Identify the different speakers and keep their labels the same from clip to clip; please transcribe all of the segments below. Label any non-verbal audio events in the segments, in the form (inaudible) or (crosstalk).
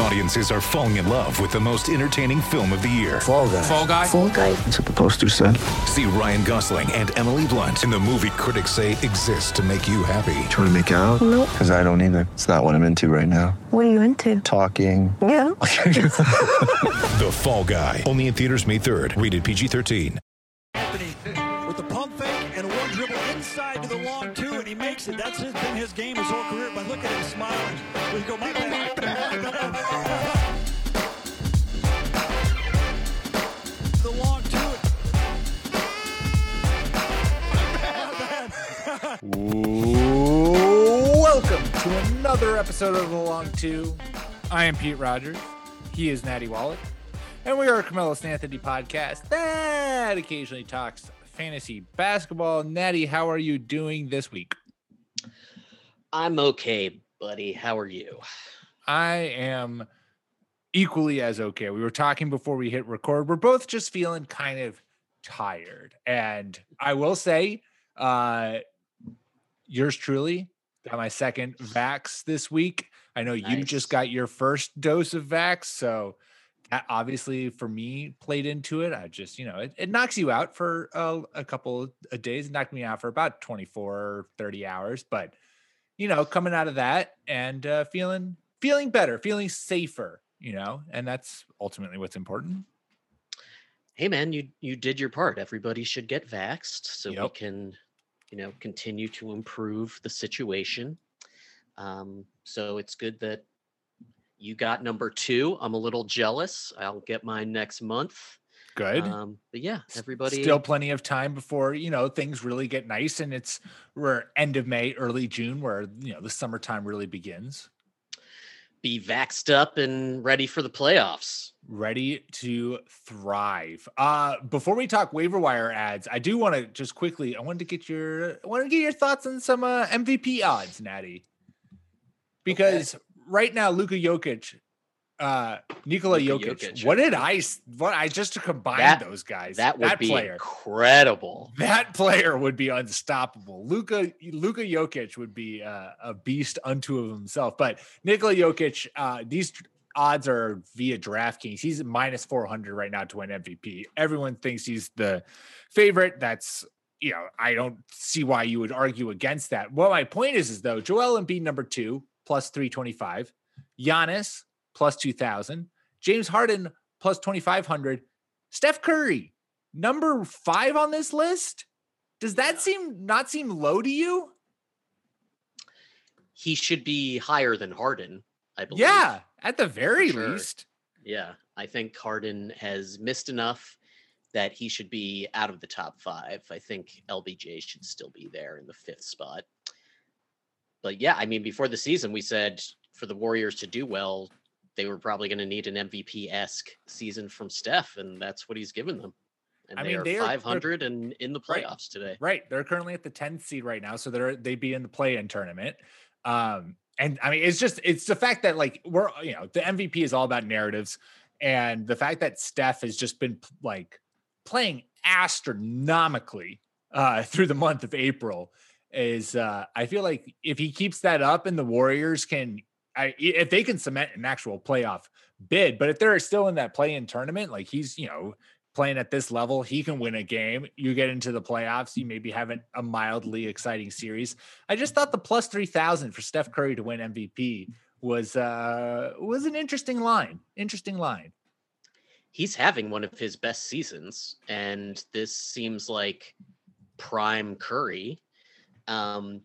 Speaker 1: Audiences are falling in love with the most entertaining film of the year.
Speaker 2: Fall guy.
Speaker 3: Fall guy.
Speaker 4: Fall guy.
Speaker 2: That's what the poster said.
Speaker 1: See Ryan Gosling and Emily Blunt in the movie critics say exists to make you happy.
Speaker 2: Trying to make it out?
Speaker 4: Nope.
Speaker 2: Because I don't either. It's not what I'm into right now.
Speaker 4: What are you into?
Speaker 2: Talking.
Speaker 4: Yeah. (laughs)
Speaker 1: The Fall Guy. Only in theaters May 3rd. Rated PG-13.
Speaker 5: With the pump fake and one dribble inside to the long two, and he makes it. That's his, been his game his whole career. But look at him smiling. We go, my bad,
Speaker 3: Welcome to another episode of The Long Two. I am Pete Rogers. He is Natty Wallet. And we are a Carmelo Anthony podcast that occasionally talks fantasy basketball. Natty, how are you doing this week?
Speaker 6: I'm okay, buddy. How are you?
Speaker 3: I am equally as okay. We were talking before we hit record. We're both just feeling kind of tired. And I will say, uh, yours truly got my second vax this week. I know you just got your first dose of vax. So that obviously for me played into it. I just, you know, it, it knocks you out for a, a couple of days. It knocked me out for about 24, 30 hours. But, you know, coming out of that and uh, feeling feeling better, feeling safer, you know, and that's ultimately what's important.
Speaker 6: Hey, man, you you did your part. Everybody should get vaxxed so we can, you know, continue to improve the situation. Um, so it's good that you got number two. I'm a little jealous. I'll get mine next month.
Speaker 3: Good.
Speaker 6: Um, but yeah, everybody.
Speaker 3: still plenty of time before you know things really get nice and it's we're end of may early june where you know the summertime really begins
Speaker 6: be vaxxed up and ready for the playoffs.
Speaker 3: ready to thrive. Uh before we talk waiver wire ads i do want to just quickly i wanted to get your i wanted to get your thoughts on some uh, mvp odds natty. Because right now Luka Jokic uh Nikola Jokic,
Speaker 6: Jokic,
Speaker 3: what did I what I just to combine
Speaker 6: That-
Speaker 3: those guys
Speaker 6: That would
Speaker 3: that
Speaker 6: be
Speaker 3: player
Speaker 6: incredible.
Speaker 3: that player would be unstoppable. Luka Luka Jokic would be uh, a beast unto of himself. But Nikola Jokic, uh, these odds are via DraftKings. He's minus four hundred right now to win MVP. Everyone thinks he's the favorite. That's you know I don't see why you would argue against that. Well, my point is is though Joel Embiid number two plus three twenty five, Giannis plus two thousand, James Harden plus twenty five hundred, Steph Curry number five on this list does that seem not seem low to you
Speaker 6: He should be higher than Harden, I believe.
Speaker 3: yeah at the very
Speaker 6: sure.
Speaker 3: least
Speaker 6: Yeah, I think Harden has missed enough that he should be out of the top five. I think LBJ should still be there in the fifth spot. But yeah, I mean, before the season, we said for the Warriors to do well, they were probably going to need an MVP esque season from Steph, and that's what he's given them. And
Speaker 3: I
Speaker 6: they
Speaker 3: mean,
Speaker 6: are
Speaker 3: they are-
Speaker 6: 500 and in the
Speaker 3: Right.
Speaker 6: playoffs today.
Speaker 3: right they're currently at the 10th seed right now so they're they'd be in the play-in tournament um and i mean it's just it's the fact that like we're you know the mvp is all about narratives and the fact that steph has just been like playing astronomically uh through the month of april is uh i feel like if he keeps that up and the warriors can I, if they can cement an actual playoff bid but if they're still in that play-in tournament like he's you know playing at this level, he can win a game. You get into the playoffs, you maybe have an- a mildly exciting series. I just thought the plus 3000 for Steph Curry to win MVP was uh was an interesting line. Interesting line.
Speaker 6: he's having one of his best seasons, and this seems like prime Curry. Um,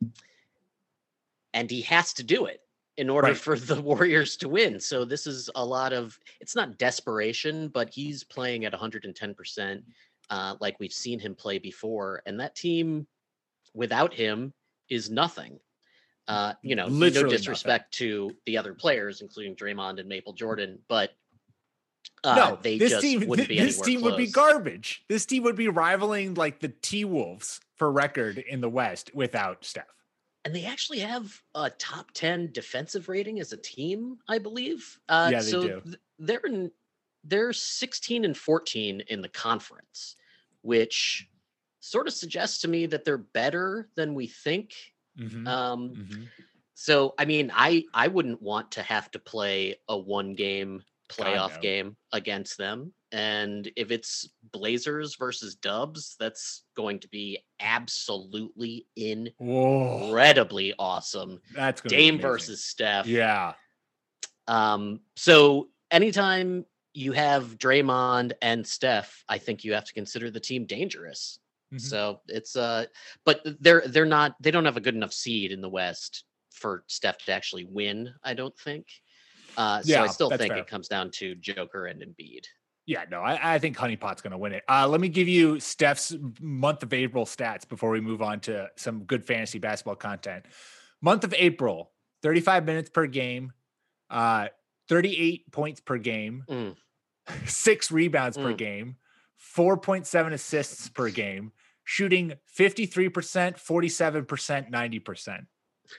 Speaker 6: and he has to do it in order
Speaker 3: Right.
Speaker 6: for the (laughs) Warriors to win. So this is a lot of it's not desperation, but he's playing at 110%, uh, like we've seen him play before. And that team without him is nothing. Uh, you know,
Speaker 3: Literally
Speaker 6: no
Speaker 3: nothing.
Speaker 6: disrespect to the other players, including Draymond and Maple Jordan, but uh,
Speaker 3: no,
Speaker 6: they
Speaker 3: this
Speaker 6: just
Speaker 3: team,
Speaker 6: wouldn't be
Speaker 3: This
Speaker 6: anywhere
Speaker 3: team would be garbage. This team would be rivaling like the T Wolves for record in the West without Steph.
Speaker 6: And they actually have a top 10 defensive rating as a team i believe uh
Speaker 3: Yeah, they
Speaker 6: so
Speaker 3: do.
Speaker 6: th- they're in they're 16 and 14 in the conference which sort of suggests to me that they're better than we think.
Speaker 3: Mhm,
Speaker 6: Um,
Speaker 3: mhm.
Speaker 6: so I mean, I I wouldn't want to have to play a one game playoff
Speaker 3: no.
Speaker 6: game against them. And if it's Blazers versus Dubs, that's going to be absolutely
Speaker 3: Whoa,
Speaker 6: incredibly awesome.
Speaker 3: that's
Speaker 6: Dame versus Steph.
Speaker 3: Yeah,
Speaker 6: Um, so anytime you have Draymond and Steph, I think you have to consider the team dangerous.
Speaker 3: Mhm.
Speaker 6: So it's uh but they're they're not they don't have a good enough seed in the West for Steph to actually win, I don't think. Uh so
Speaker 3: Yeah,
Speaker 6: I still think
Speaker 3: fair.
Speaker 6: it comes down to Joker and Embiid.
Speaker 3: Yeah, no, I, I think Honeypot's going to win it. Uh, let me give you Steph's month of April stats before we move on to some good fantasy basketball content. Month of April, 35 minutes per game, uh, 38 points per game,
Speaker 6: Mm. (laughs)
Speaker 3: six rebounds per
Speaker 6: Mm.
Speaker 3: game, 4.7 assists per game, shooting 53%, 47%, 90%.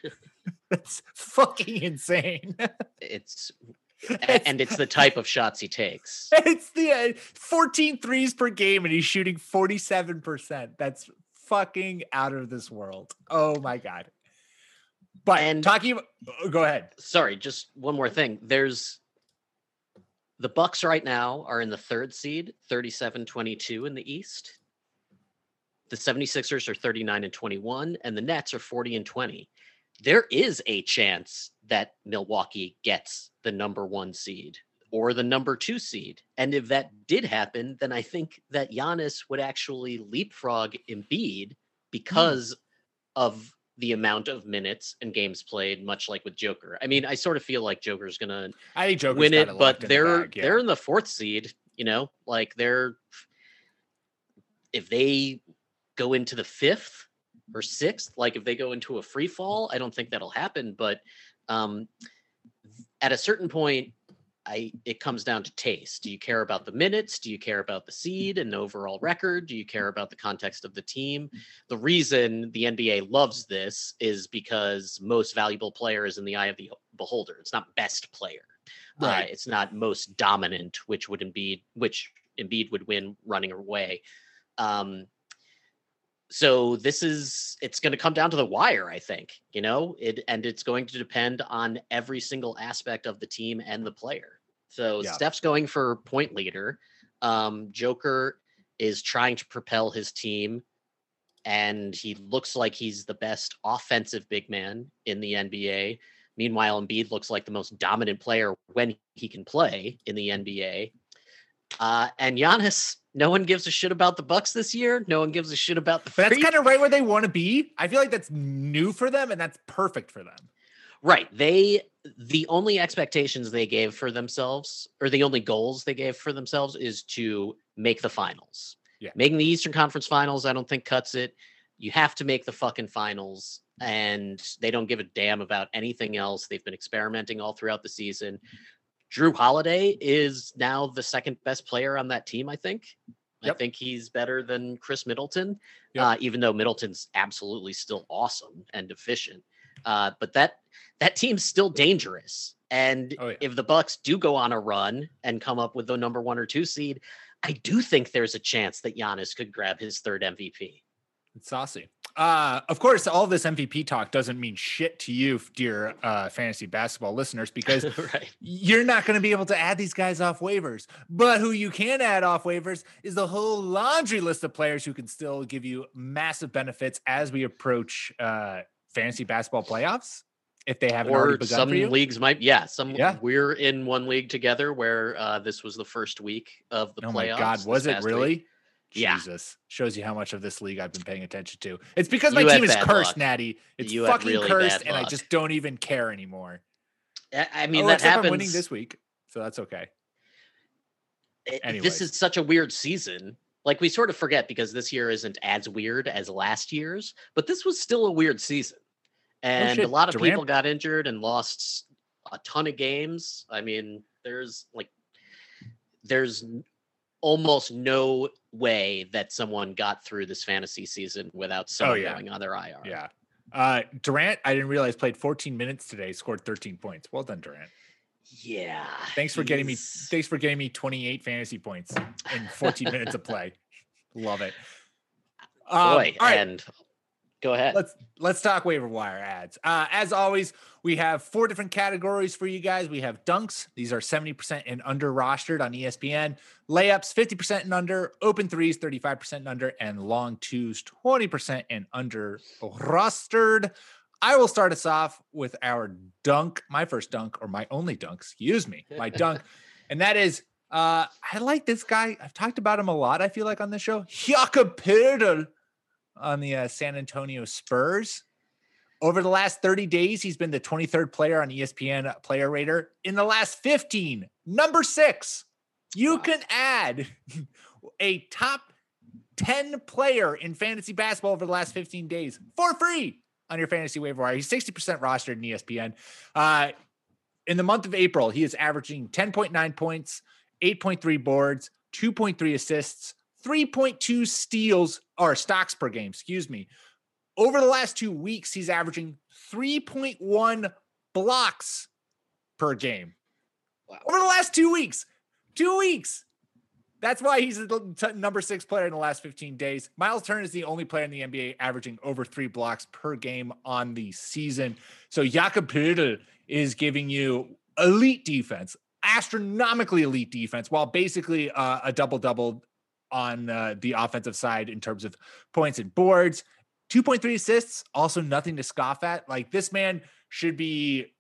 Speaker 3: (laughs) That's fucking insane. (laughs)
Speaker 6: It's and it's the type of shots he takes. (laughs)
Speaker 3: It's the uh, 14 threes per game and he's shooting 47%. That's fucking out of this world. Oh my god. But
Speaker 6: And-
Speaker 3: talking about, oh, go ahead.
Speaker 6: Sorry, just one more thing. There's the Bucks right now are in the third seed, 37-22 in the East. The 76ers are 39 and 21 and the Nets are 40 and 20. There is a chance that Milwaukee gets the number 1 seed or the number 2 seed. And if that did happen, then I think that Giannis would actually leapfrog Embiid because of the amount of minutes and games played, much like with Joker. I mean, I sort of feel like Joker's gonna
Speaker 3: I think Joker's
Speaker 6: win it, but they're
Speaker 3: bag, yeah.
Speaker 6: they're in the fourth seed. You know, like they're if they go into the fifth or sixth, like if they go into a free fall, I don't think that'll happen. But um, at a certain point, I it comes down to taste. Do you care about the minutes? Do you care about the seed and the overall record? Do you care about the context of the team? The reason the NBA loves this is because most valuable player is in the eye of the beholder. It's not best player. Uh,
Speaker 3: Right.
Speaker 6: it's not most dominant, which would Embiid, which Embiid would win running away. Um, so this is it's going to come down to the wire, I think. You know, it and it's going to depend on every single aspect of the team and the player. So
Speaker 3: Yeah.
Speaker 6: Steph's going for point leader. Um, Joker is trying to propel his team, and he looks like he's the best offensive big man in the NBA. Meanwhile, Embiid looks like the most dominant player when he can play in the NBA. Uh, and Giannis, no one gives a shit about the Bucks this year. No one gives a shit about the.
Speaker 3: But that's kind of right where they want to be. I feel like that's new for them and that's perfect for them.
Speaker 6: Right. They the only expectations they gave for themselves, or the only goals they gave for themselves, is to make the finals.
Speaker 3: Yeah.
Speaker 6: Making the Eastern Conference Finals, I don't think cuts it. You have to make the fucking finals, and they don't give a damn about anything else. They've been experimenting all throughout the season. Jrue Holiday is now the second best player on that team. I think. I think he's better than Khris Middleton,
Speaker 3: Yep.
Speaker 6: uh, even though Middleton's absolutely still awesome and efficient. Uh, but that that team's still dangerous. And
Speaker 3: Oh, yeah.
Speaker 6: if the Bucks do go on a run and come up with the number one or two seed, I do think there's a chance that Giannis could grab his third MVP.
Speaker 3: It's saucy. Uh, of course, all this MVP talk doesn't mean shit to you, dear uh, fantasy basketball listeners, because (laughs)
Speaker 6: right.
Speaker 3: you're not going to be able to add these guys off waivers. But who you can add off waivers is the whole laundry list of players who can still give you massive benefits as we approach uh, fantasy basketball playoffs. If they haven't already begun
Speaker 6: some
Speaker 3: for you,
Speaker 6: leagues might, yeah. Some
Speaker 3: Yeah.
Speaker 6: we're in one league together where uh, this was the first week of the
Speaker 3: oh
Speaker 6: playoffs.
Speaker 3: Oh my god, was it
Speaker 6: really? week.
Speaker 3: Really?
Speaker 6: Yeah.
Speaker 3: Jesus, shows you how much of this league I've been paying attention to. It's because my
Speaker 6: You
Speaker 3: team is cursed,
Speaker 6: luck.
Speaker 3: Natty. It's
Speaker 6: You
Speaker 3: fucking
Speaker 6: really
Speaker 3: cursed, and I just don't even care anymore.
Speaker 6: I mean,
Speaker 3: oh,
Speaker 6: that happens.
Speaker 3: I'm winning this week, so that's okay.
Speaker 6: Eh, it-
Speaker 3: Anyways.
Speaker 6: this is such a weird season. Like we sort of forget because this year isn't as weird as last year's, but this was still a weird season. Oh, and a
Speaker 3: Oh, shit,
Speaker 6: lot of
Speaker 3: Durant-
Speaker 6: people got injured and lost a ton of games. I mean, there's like there's almost no way that someone got through this fantasy season without someone
Speaker 3: Oh, yeah.
Speaker 6: going on their IR.
Speaker 3: Yeah. Uh, Durant, I didn't realize played 14 minutes today, scored 13 points. Well done, Durant.
Speaker 6: Yeah.
Speaker 3: Thanks for getting me. Thanks for getting me 28 fantasy points in 14 minutes of play. (laughs) Love it. Um,
Speaker 6: Boy,
Speaker 3: right.
Speaker 6: and go ahead.
Speaker 3: let's let's talk waiver wire ads. Uh, as always, we have four different categories for you guys. We have dunks; these are seventy percent and under rostered on ESPN. Layups, fifty percent and under. Open threes, thirty-five percent and under, and long twos, twenty percent and under rostered. I will start us off with our dunk, my first dunk, or my only dunk. Excuse me, my (laughs) dunk, and that is. Uh, I like this guy. I've talked about him a lot. I feel like on this show, Jakob Poeltl on the uh, San Antonio Spurs. Over the last 30 days, he's been the 23rd player on ESPN Player Rater. In the last 15, number six. You
Speaker 6: Wow.
Speaker 3: can add (laughs) a top 10 player in fantasy basketball over the last 15 days for free on your fantasy waiver wire. He's 60% rostered in ESPN. Uh, in the month of April, he is averaging 10.9 points, 8.3 boards, 2.3 assists, 3.2 steals or stocks per game, excuse me. Over the last two weeks, he's averaging 3.1 blocks per game.
Speaker 6: Wow.
Speaker 3: Over the last two weeks, two weeks. That's why he's the number six player in the last 15 days. Myles Turner is the only player in the NBA averaging over three blocks per game on the season. So Jakob Poeltl is giving you elite defense, astronomically elite defense, while basically uh, a double double on uh, the offensive side in terms of points and boards. 2.3 assists, also nothing to scoff at. Like this man should be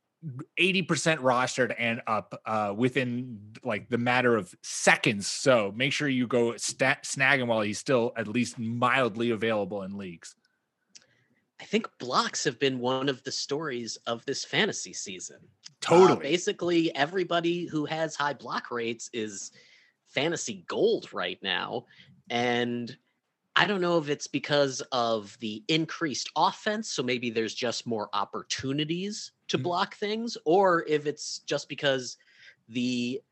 Speaker 3: 80% rostered and up uh, within like the matter of seconds. So make sure you go sta snag him while he's still at least mildly available in leagues.
Speaker 6: I think blocks have been one of the stories of this fantasy season. Uh,
Speaker 3: Totally.
Speaker 6: basically, everybody who has high block rates is fantasy gold right now. And I don't know if it's because of the increased offense. So maybe there's just more opportunities to
Speaker 3: Mhm.
Speaker 6: block things, or if it's just because the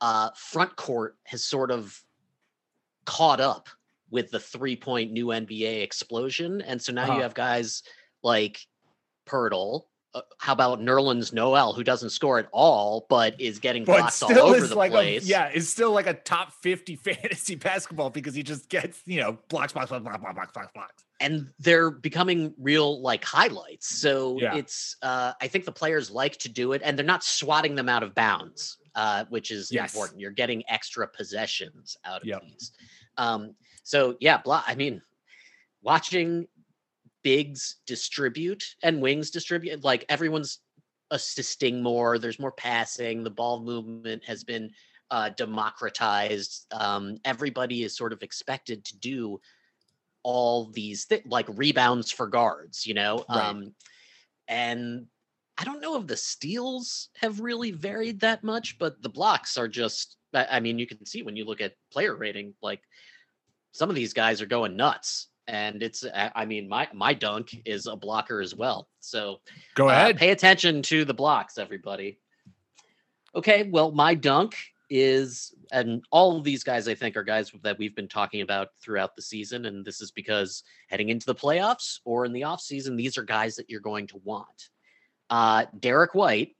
Speaker 6: uh, front court has sort of caught up with the three point new NBA explosion. And so now
Speaker 3: Uh-huh.
Speaker 6: you have guys like Poeltl. Uh, how about Nerlens Noel, who doesn't score at all, but is getting
Speaker 3: but
Speaker 6: blocks all over
Speaker 3: is
Speaker 6: the
Speaker 3: like a,
Speaker 6: place?
Speaker 3: yeah, it's still like a top 50 (laughs) fantasy basketball because he just gets, you know, blocks, blocks, blocks, blocks, blocks, blocks, blocks.
Speaker 6: and they're becoming real like highlights. So
Speaker 3: Yeah.
Speaker 6: it's uh I think the players like to do it and they're not swatting them out of bounds, uh, which is
Speaker 3: Yes.
Speaker 6: important. You're getting extra possessions out of
Speaker 3: Yep.
Speaker 6: these. Um, so yeah, blah, I mean, watching bigs distribute and wings distribute, like everyone's assisting more, there's more passing, the ball movement has been uh democratized. Um, everybody is sort of expected to do all these thi- like rebounds for guards, you know.
Speaker 3: Right.
Speaker 6: Um and I don't know if the steals have really varied that much, but the blocks are just I mean, you can see when you look at player rating, like some of these guys are going nuts. And it's I I mean, my my dunk is a blocker as well. So
Speaker 3: Go
Speaker 6: uh,
Speaker 3: ahead.
Speaker 6: pay attention to the blocks, everybody. Okay, well, my dunk is, and all of these guys I think are guys that we've been talking about throughout the season. And this is because heading into the playoffs or in the offseason, these are guys that you're going to want. Uh, Derrick White,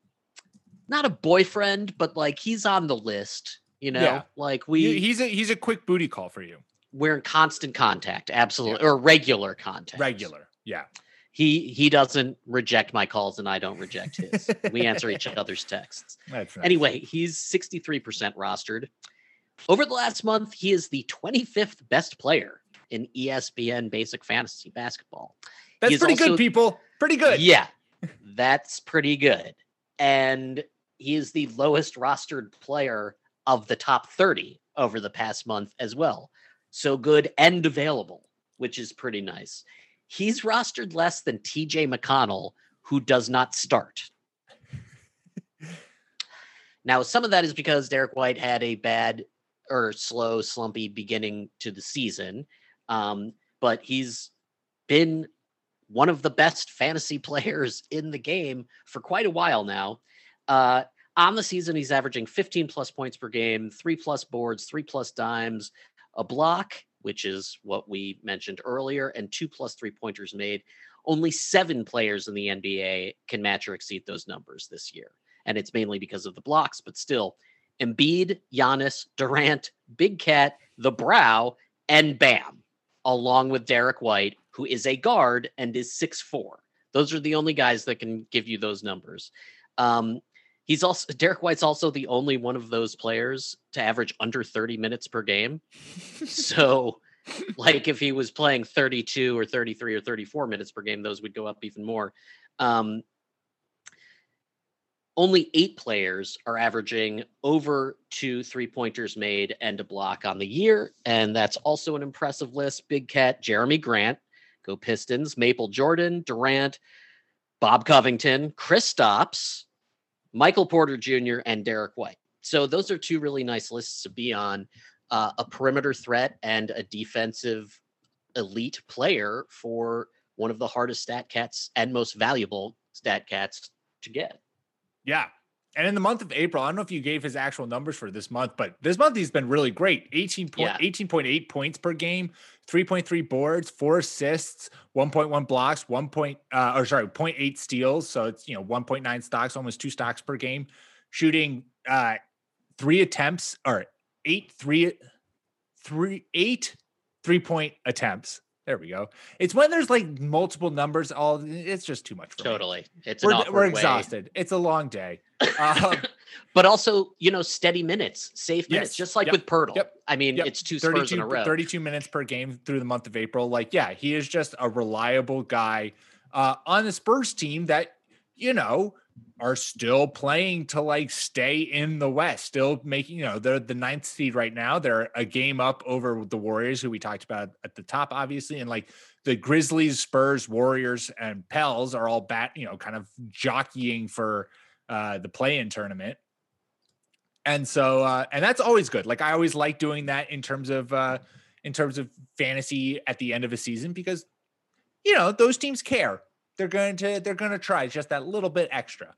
Speaker 6: not a boyfriend, but like he's on the list, you know,
Speaker 3: Yeah.
Speaker 6: like we
Speaker 3: he's a he's a quick booty call for you.
Speaker 6: We're in constant contact, absolutely, or regular contact.
Speaker 3: Regular. Yeah.
Speaker 6: He he doesn't reject my calls and I don't reject his. we answer each (laughs) other's texts.
Speaker 3: That's.
Speaker 6: Anyway, he's 63% rostered. Over the last month, he is the 25th best player in ESPN basic fantasy basketball.
Speaker 3: That's pretty
Speaker 6: also-
Speaker 3: good, people. Pretty good.
Speaker 6: Yeah, (laughs) that's pretty good. And he is the lowest rostered player of the top 30 over the past month as well. So good and available, which is pretty nice. He's rostered less than TJ McConnell, who does not start. (laughs) now, some of that is because Derrick White had a bad or slow, slumpy beginning to the season. Um, but he's been one of the best fantasy (laughs) players in the game for quite a while now. Uh, on the season, he's averaging 15 plus points per game, three plus boards, three plus dimes, a block, which is what we mentioned earlier, and two plus three pointers made. Only seven players in the NBA can match or exceed those numbers this year. And it's mainly because of the blocks, but still, Embiid, Giannis, Durant, Big Cat, the Brow, and Bam, along with Derrick White, who is a guard and is six four. Those are the only guys that can give you those numbers. Um, he's also Derrick White's also the only one of those players to average under 30 minutes per game. (laughs) so, like if he was playing 32 or 33 or 34 minutes per game, those would go up even more. Um, only eight players are averaging over two three pointers made and a block on the year. And that's also an impressive list. Big Cat, Jerami Grant, go Pistons, Maple Jordan, Durant, Bob Covington, Kristaps, Michael Porter Jr., and Derrick White. So those are two really nice lists to be on. Uh, a perimeter threat and a defensive elite player for one of the hardest stat cats and most valuable stat cats to get.
Speaker 3: Yeah. And in the month of April, I don't know if you gave his actual numbers for this month, but this month he's been really great. 18 point,
Speaker 6: Yeah.
Speaker 3: 18.8 points per game, 3.3 boards, four assists, 1.1 blocks, 1 point, uh, or sorry, 0.8 steals. So it's, you know, 1.9 stocks, almost two stocks per game, shooting uh, three attempts or eight, three, three, eight three point attempts. There we go. It's when there's like multiple numbers, all it's just too much for me.
Speaker 6: Totally. It's
Speaker 3: We're, we're
Speaker 6: way.
Speaker 3: exhausted. It's a long day. Um, (laughs)
Speaker 6: but also, you know, steady minutes, safe minutes,
Speaker 3: Yes.
Speaker 6: just like
Speaker 3: Yep.
Speaker 6: with Poeltl.
Speaker 3: Yep.
Speaker 6: I mean,
Speaker 3: Yep.
Speaker 6: it's two Spurs
Speaker 3: 32,
Speaker 6: in a row.
Speaker 3: 32 minutes per game through the month of April. Like, yeah, he is just a reliable guy uh, on the Spurs team that, you know, are still playing to like stay in the West, still making, you know, they're the ninth seed right now. They're a game up over the Warriors, who we talked about at the top, obviously. And like the Grizzlies, Spurs, Warriors, and Pels are all bat, you know, kind of jockeying for uh, the play in tournament. And so, uh, and that's always good. Like I always like doing that in terms of, uh, in terms of fantasy at the end of a season because, you know, those teams care. They're going to, they're going to try just that little bit extra.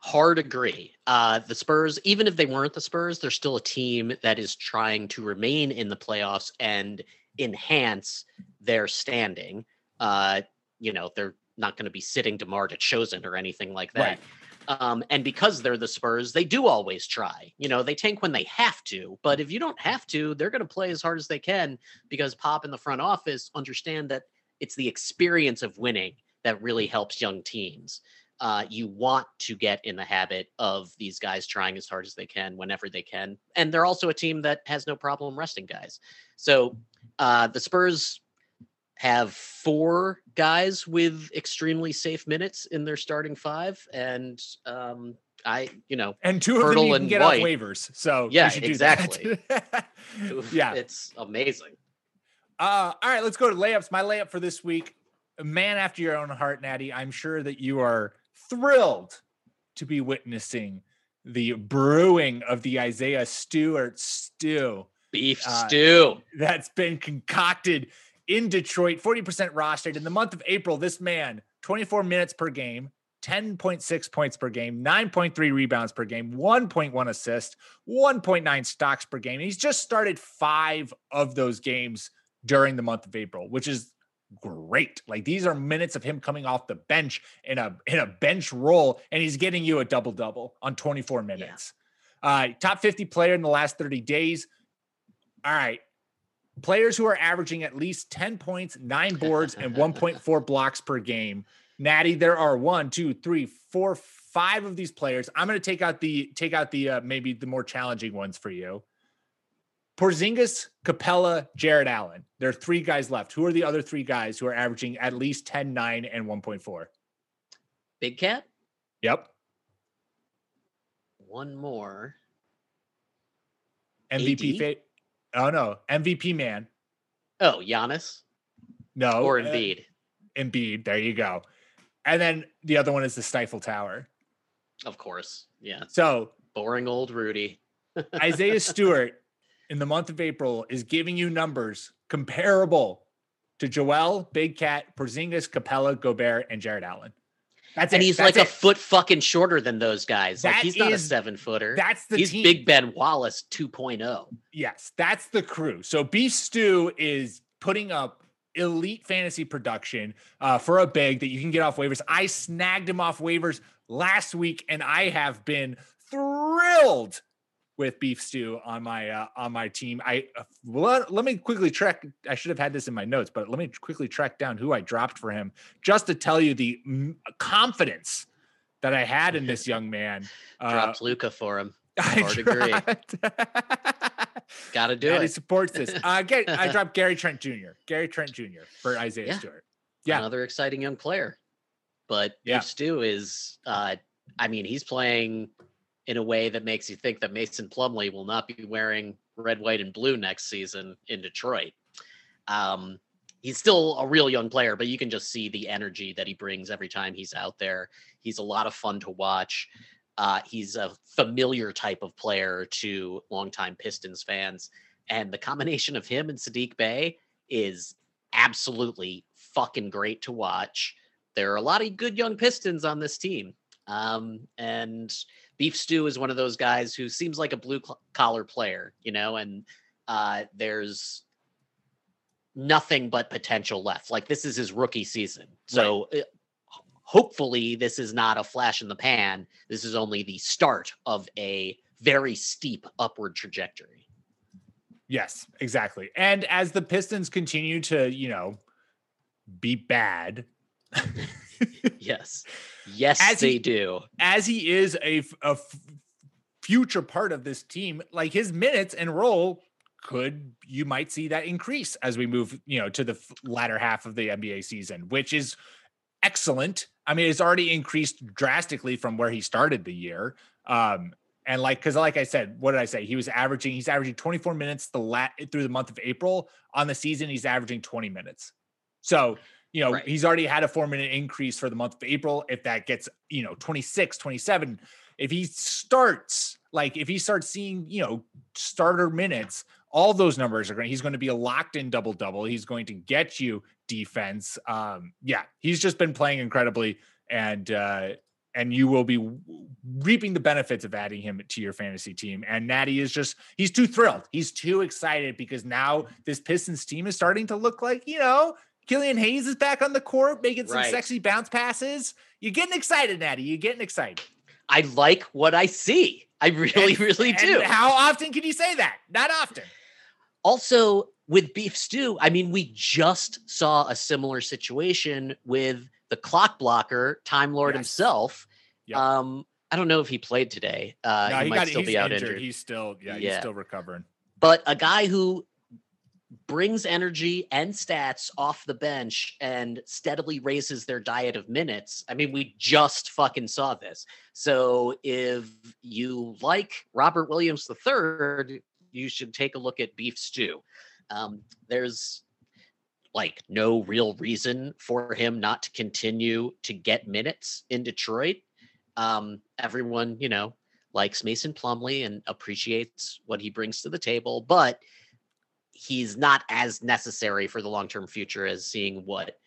Speaker 6: Hard agree. Uh, the Spurs, even if they weren't the Spurs, they're still a team that is trying to remain in the playoffs and enhance their standing. Uh, you know, they're not going to be sitting DeMar DeRozan or anything like that. Um, and because they're the Spurs, they do always try. You know, they tank when they have to, but if you don't have to, they're going to play as hard as they can because Pop in the front office understand that it's the experience of winning that really helps young teams. Uh, you want to get in the habit of these guys trying as hard as they can whenever they can, and they're also a team that has no problem resting guys. So uh, the Spurs have four guys with extremely safe minutes in their starting five, and um, I, you know,
Speaker 3: And two of them you can get
Speaker 6: White.
Speaker 3: off waivers. So
Speaker 6: Yeah,
Speaker 3: you should do that.
Speaker 6: exactly. (laughs)
Speaker 3: yeah.
Speaker 6: it's amazing.
Speaker 3: Uh, all right, let's go to layups. My layup for this week, a man after your own heart, Natty. I'm sure that you are thrilled to be witnessing the brewing of the Isaiah Stewart stew
Speaker 6: Beef
Speaker 3: Uh,
Speaker 6: stew.
Speaker 3: that's been concocted in Detroit, 40% rostered. In the month of April, this man, 24 minutes per game, 10.6 points per game, 9.3 rebounds per game, 1.1 assists, 1.9 stocks per game. He's just started five of those games during the month of April, which is great. Like these are minutes of him coming off the bench in a in a bench role, and he's getting you a double double on 24 minutes. Uh, top 50 player in the last 30 days. All right. Players who are averaging at least 10 points, nine boards, and (laughs) 1.4 blocks per game. Natty, there are one, two, three, four, five of these players. I'm going to take out the take out the uh, maybe the more challenging ones for you. Porzingis, Capela, Jarrett Allen. There are three guys left. Who are the other three guys who are averaging at least 10, 9, and 1.4?
Speaker 6: Big Cat.
Speaker 3: Yep.
Speaker 6: One more.
Speaker 3: MVP.
Speaker 6: AD?
Speaker 3: Fa- oh no, MVP man.
Speaker 6: Oh, Giannis
Speaker 3: No,
Speaker 6: or
Speaker 3: uh,
Speaker 6: Embiid.
Speaker 3: Embiid. There you go. And then the other one is the Stifle Tower.
Speaker 6: Of course. Yeah.
Speaker 3: So
Speaker 6: Boring old Rudy. (laughs)
Speaker 3: Isaiah Stewart in the month of April is giving you numbers comparable to Joel, Big Cat, Porzingis, Capela, Gobert, and Jarrett Allen. That's
Speaker 6: and
Speaker 3: it.
Speaker 6: he's
Speaker 3: That's
Speaker 6: like a foot fucking shorter than those guys. like he's not a seven footer.
Speaker 3: That's the
Speaker 6: he's
Speaker 3: team.
Speaker 6: Big Ben Wallace oh. 2.0.
Speaker 3: Yes, that's the crew. So Beef Stew is putting up elite fantasy production uh, for a big that you can get off waivers. I snagged him off waivers last week, and I have been thrilled with beef stew on my uh, on my team. I uh, let, let me quickly track. I should have had this in my notes, but let me quickly track down who I dropped for him just to tell you the mm, confidence that I had in this young man. (laughs) Uh,
Speaker 6: Dropped Luka for him. (laughs)
Speaker 3: I
Speaker 6: agree.
Speaker 3: dropped- (laughs)
Speaker 6: Got to do
Speaker 3: it. he supports this. Uh, get, I dropped Gary Trent Jr. Gary Trent Jr. for Isaiah
Speaker 6: Yeah.
Speaker 3: Stewart. Yeah.
Speaker 6: Another exciting young player. But
Speaker 3: Yeah.
Speaker 6: Beef Stew is, uh, I mean, he's playing in a way that makes you think that Mason Plumlee will not be wearing red, white, and blue next season in Detroit. Um, he's still a real young player, but you can just see the energy that he brings every time he's out there. He's a lot of fun to watch. Uh, he's a familiar type of player to longtime Pistons fans. And the combination of him and Saddiq Bey is absolutely fucking great to watch. There are a lot of good young Pistons on this team. Um, and Beef Stew is one of those guys who seems like a blue collar player, you know, and uh, there's nothing but potential left. Like this is his rookie season. So uh, hopefully this is not a flash in the pan. This is only the start of a very steep upward trajectory.
Speaker 3: Yes, exactly. And as the Pistons continue to, you know, be bad, (laughs)
Speaker 6: Yes. Yes,
Speaker 3: As
Speaker 6: they
Speaker 3: he-
Speaker 6: do.
Speaker 3: as he is a, a future part of this team, like his minutes and role could you might see that increase as we move, you know, to the latter half of the NBA season, which is excellent. I mean, it's already increased drastically from where he started the year. Um, and like, because like I said, what did I say? He was averaging, he's averaging 24 minutes the lat through the month of April. On the season, he's averaging 20 minutes. So, you know,
Speaker 6: Right.
Speaker 3: he's already had a four minute increase for the month of April. If that gets, you know, 26, 27, if he starts, like if he starts seeing, you know, starter minutes, all those numbers are going, he's going to be a locked in double double. He's going to get you defense. Um, yeah, he's just been playing incredibly and, uh, and you will be reaping the benefits of adding him to your fantasy team. And Natty is just, he's too thrilled. He's too excited because now this Pistons team is starting to look like, you know, Killian Hayes is back on the court making some
Speaker 6: Right.
Speaker 3: sexy bounce passes. You're getting excited, Natty. You're getting excited.
Speaker 6: I like what I see. I really,
Speaker 3: And-
Speaker 6: really
Speaker 3: and
Speaker 6: do.
Speaker 3: How often can you say that? Not often.
Speaker 6: also with beef stew i mean we just saw a similar situation with the clock blocker time lord
Speaker 3: Yes.
Speaker 6: himself
Speaker 3: Yep.
Speaker 6: um i don't know if he played today uh
Speaker 3: no,
Speaker 6: he,
Speaker 3: he
Speaker 6: might
Speaker 3: got
Speaker 6: still be out
Speaker 3: injured.
Speaker 6: injured,
Speaker 3: He's still, yeah, he's still recovering.
Speaker 6: but a guy who brings energy and stats off the bench and steadily raises their diet of minutes. I mean, we just fucking saw this. So if you like Robert Williams III, you should take a look at Beef Stew. Um, there's like no real reason for him not to continue to get minutes in Detroit. Um, everyone, you know, likes Mason Plumlee and appreciates what he brings to the table, but he's not as necessary for the long-term future as seeing what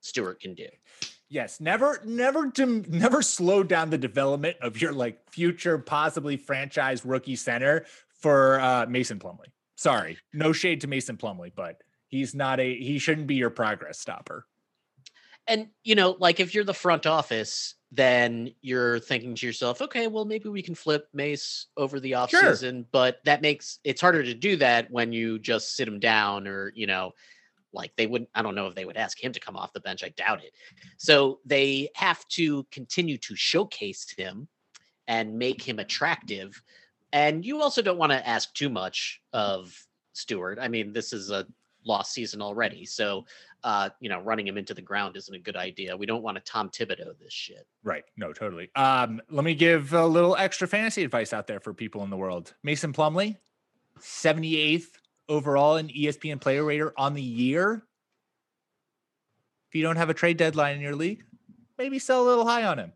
Speaker 6: Stewart can do.
Speaker 3: Yes, never, never, to, never slow down the development of your like future, possibly franchise rookie center for uh, Mason Plumlee. Sorry, no shade to Mason Plumlee, but he's not a he shouldn't be your progress stopper.
Speaker 6: And you know, like if you're the front office, then you're thinking to yourself, okay, well maybe we can flip Mace over the offseason, but that makes it's harder to do that when you just sit him down or, you know, like they wouldn't I don't know if they would ask him to come off the bench. I doubt it. So they have to continue to showcase him and make him attractive. And you also don't want to ask too much of Stewart. I mean, this is a lost season already. So uh, you know, running him into the ground isn't a good idea. We don't want to Tom Thibodeau this shit.
Speaker 3: Right. No, totally. Um, let me give a little extra fantasy advice out there for people in the world. Mason Plumlee, 78th overall in ESPN player rater on the year. If you don't have a trade deadline in your league, maybe sell a little high on him.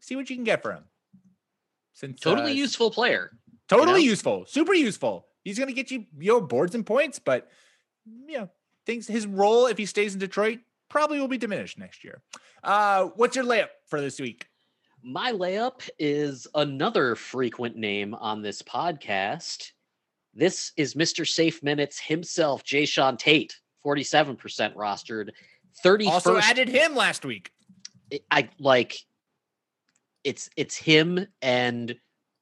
Speaker 3: See what you can get for him. Since
Speaker 6: Totally
Speaker 3: uh,
Speaker 6: useful player.
Speaker 3: totally
Speaker 6: know?
Speaker 3: useful, super useful. He's going to get you your boards and points, but you know, things his role if he stays in Detroit probably will be diminished next year. Uh, what's your layup for this week?
Speaker 6: My layup is another frequent name on this podcast. This is Mr. Safe Minutes himself, Jae'Sean Tate, 47% rostered. 31st
Speaker 3: Also added him last week.
Speaker 6: I- I like it's it's him and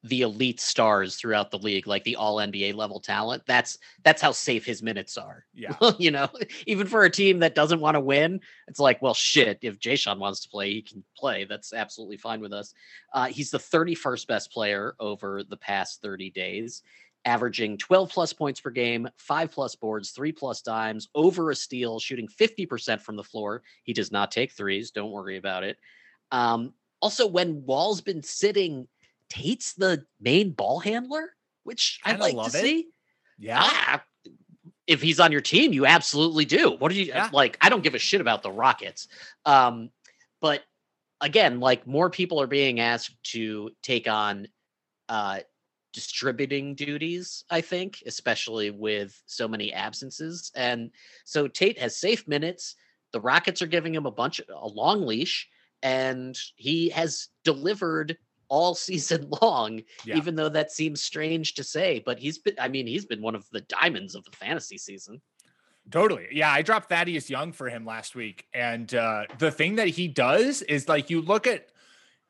Speaker 6: the elite stars throughout the league, like the all NBA level talent. That's that's how safe his minutes are.
Speaker 3: Yeah. (laughs)
Speaker 6: you know, even for a team that doesn't want to win, it's like, well, shit. If Jae'Sean wants to play, he can play. That's absolutely fine with us. Uh, he's the 31st best player over the past 30 days, averaging 12 plus points per game, five plus boards, three plus dimes, over a steal, shooting 50% from the floor. He does not take threes. Don't worry about it. Um, also, when Wall's been sitting, Tate's the main ball handler, which I'd
Speaker 3: Kinda
Speaker 6: like to
Speaker 3: it.
Speaker 6: see.
Speaker 3: Yeah.
Speaker 6: Ah, if he's on your team, you absolutely do. What do you
Speaker 3: Yeah.
Speaker 6: like? I don't give a shit about the Rockets. Um, but again, like more people are being asked to take on uh distributing duties, I think, especially with so many absences. And so Tate has safe minutes. The Rockets are giving him a bunch a long leash, and he has delivered all (laughs) season long
Speaker 3: Yeah.
Speaker 6: even though that seems strange to say but he's been i mean he's been one of the diamonds of the fantasy season
Speaker 3: Totally. Yeah, I dropped Thaddeus Young for him last week. And uh the thing that he does is like you look at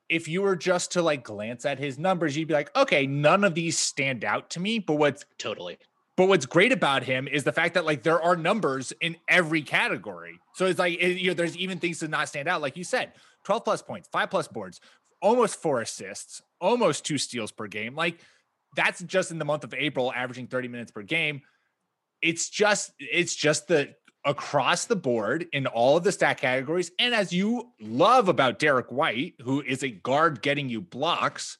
Speaker 3: if you were just to like glance at his numbers, you'd be like, okay, none of these stand out to me. But what's
Speaker 6: totally
Speaker 3: but what's great about him is the fact that like there are numbers in every category. So it's like it- you know, there's even things to not stand out, like you said, 12 plus points, five plus boards, almost four assists, almost two steals per game. Like that's just in the month of April, averaging 30 minutes per game. It's just it's just the across the board in all of the stat categories. And as you love about Derrick White, who is a guard getting you blocks,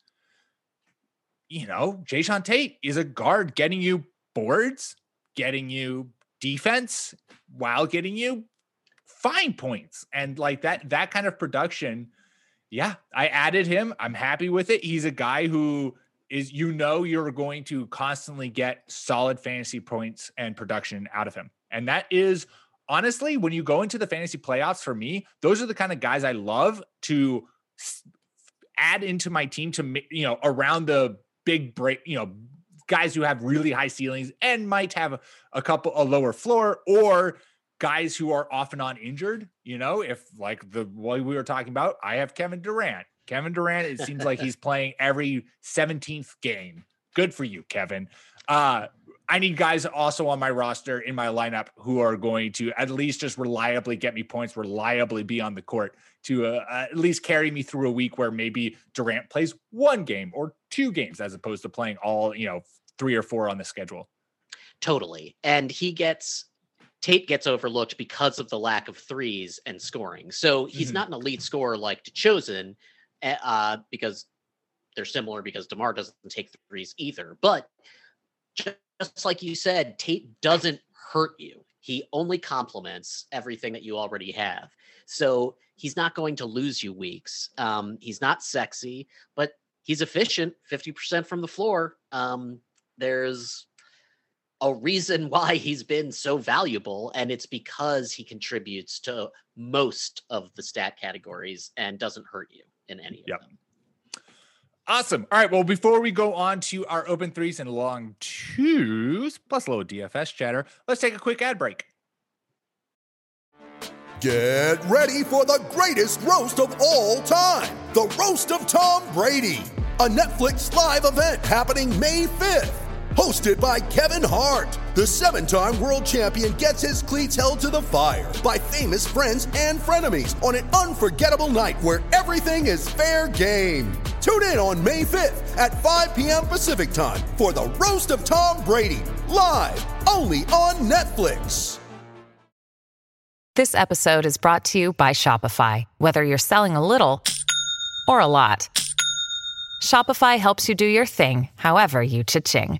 Speaker 3: you know, Jae'Sean Tate is a guard getting you boards, getting you defense while getting you fine points. And like that, that kind of production. Yeah, I added him. I'm happy with it. He's a guy who is, you know, you're going to constantly get solid fantasy points and production out of him. And that is honestly, when you go into the fantasy playoffs for me, those are the kind of guys I love to add into my team to, you know, around the big break, you know, guys who have really high ceilings and might have a couple, a lower floor or guys who are off and on injured, you know, if like the way we were talking about, I have Kevin Durant. Kevin Durant, it seems like he's (laughs) playing every 17th game. Good for you, Kevin. Uh, I need guys also on my roster in my lineup who are going to at least just reliably get me points, reliably be on the court to uh, at least carry me through a week where maybe Durant plays one game or two games as opposed to playing all, you know, three or four on the schedule.
Speaker 6: totally and he gets tate gets overlooked because of the lack of threes and scoring. So he's
Speaker 3: Mhm.
Speaker 6: not an elite scorer like chosen uh because they're similar because demar doesn't take threes either. But just like you said tate doesn't hurt you. He only complements everything that you already have. So he's not going to lose you weeks. Um he's not sexy but he's efficient 50% from the floor. Um there's a reason why he's been so valuable and it's because he contributes to most of the stat categories and doesn't hurt you in any of
Speaker 3: Yep.
Speaker 6: them
Speaker 3: Awesome. All right. Well, before we go on to our open threes and long twos, plus a little DFS chatter, let's take a quick ad break.
Speaker 7: Get ready for the greatest roast of all time the Roast of Tom Brady, a Netflix live event happening May 5th. Hosted by Kevin Hart, the seven time world champion gets his cleats held to the fire by famous friends and frenemies on an unforgettable night where everything is fair game. Tune in on May 5th at 5 p.m. Pacific time for the Roast of Tom Brady, live only on Netflix.
Speaker 8: This episode is brought to you by Shopify. Whether you're selling a little or a lot, Shopify helps you do your thing, however you cha-ching.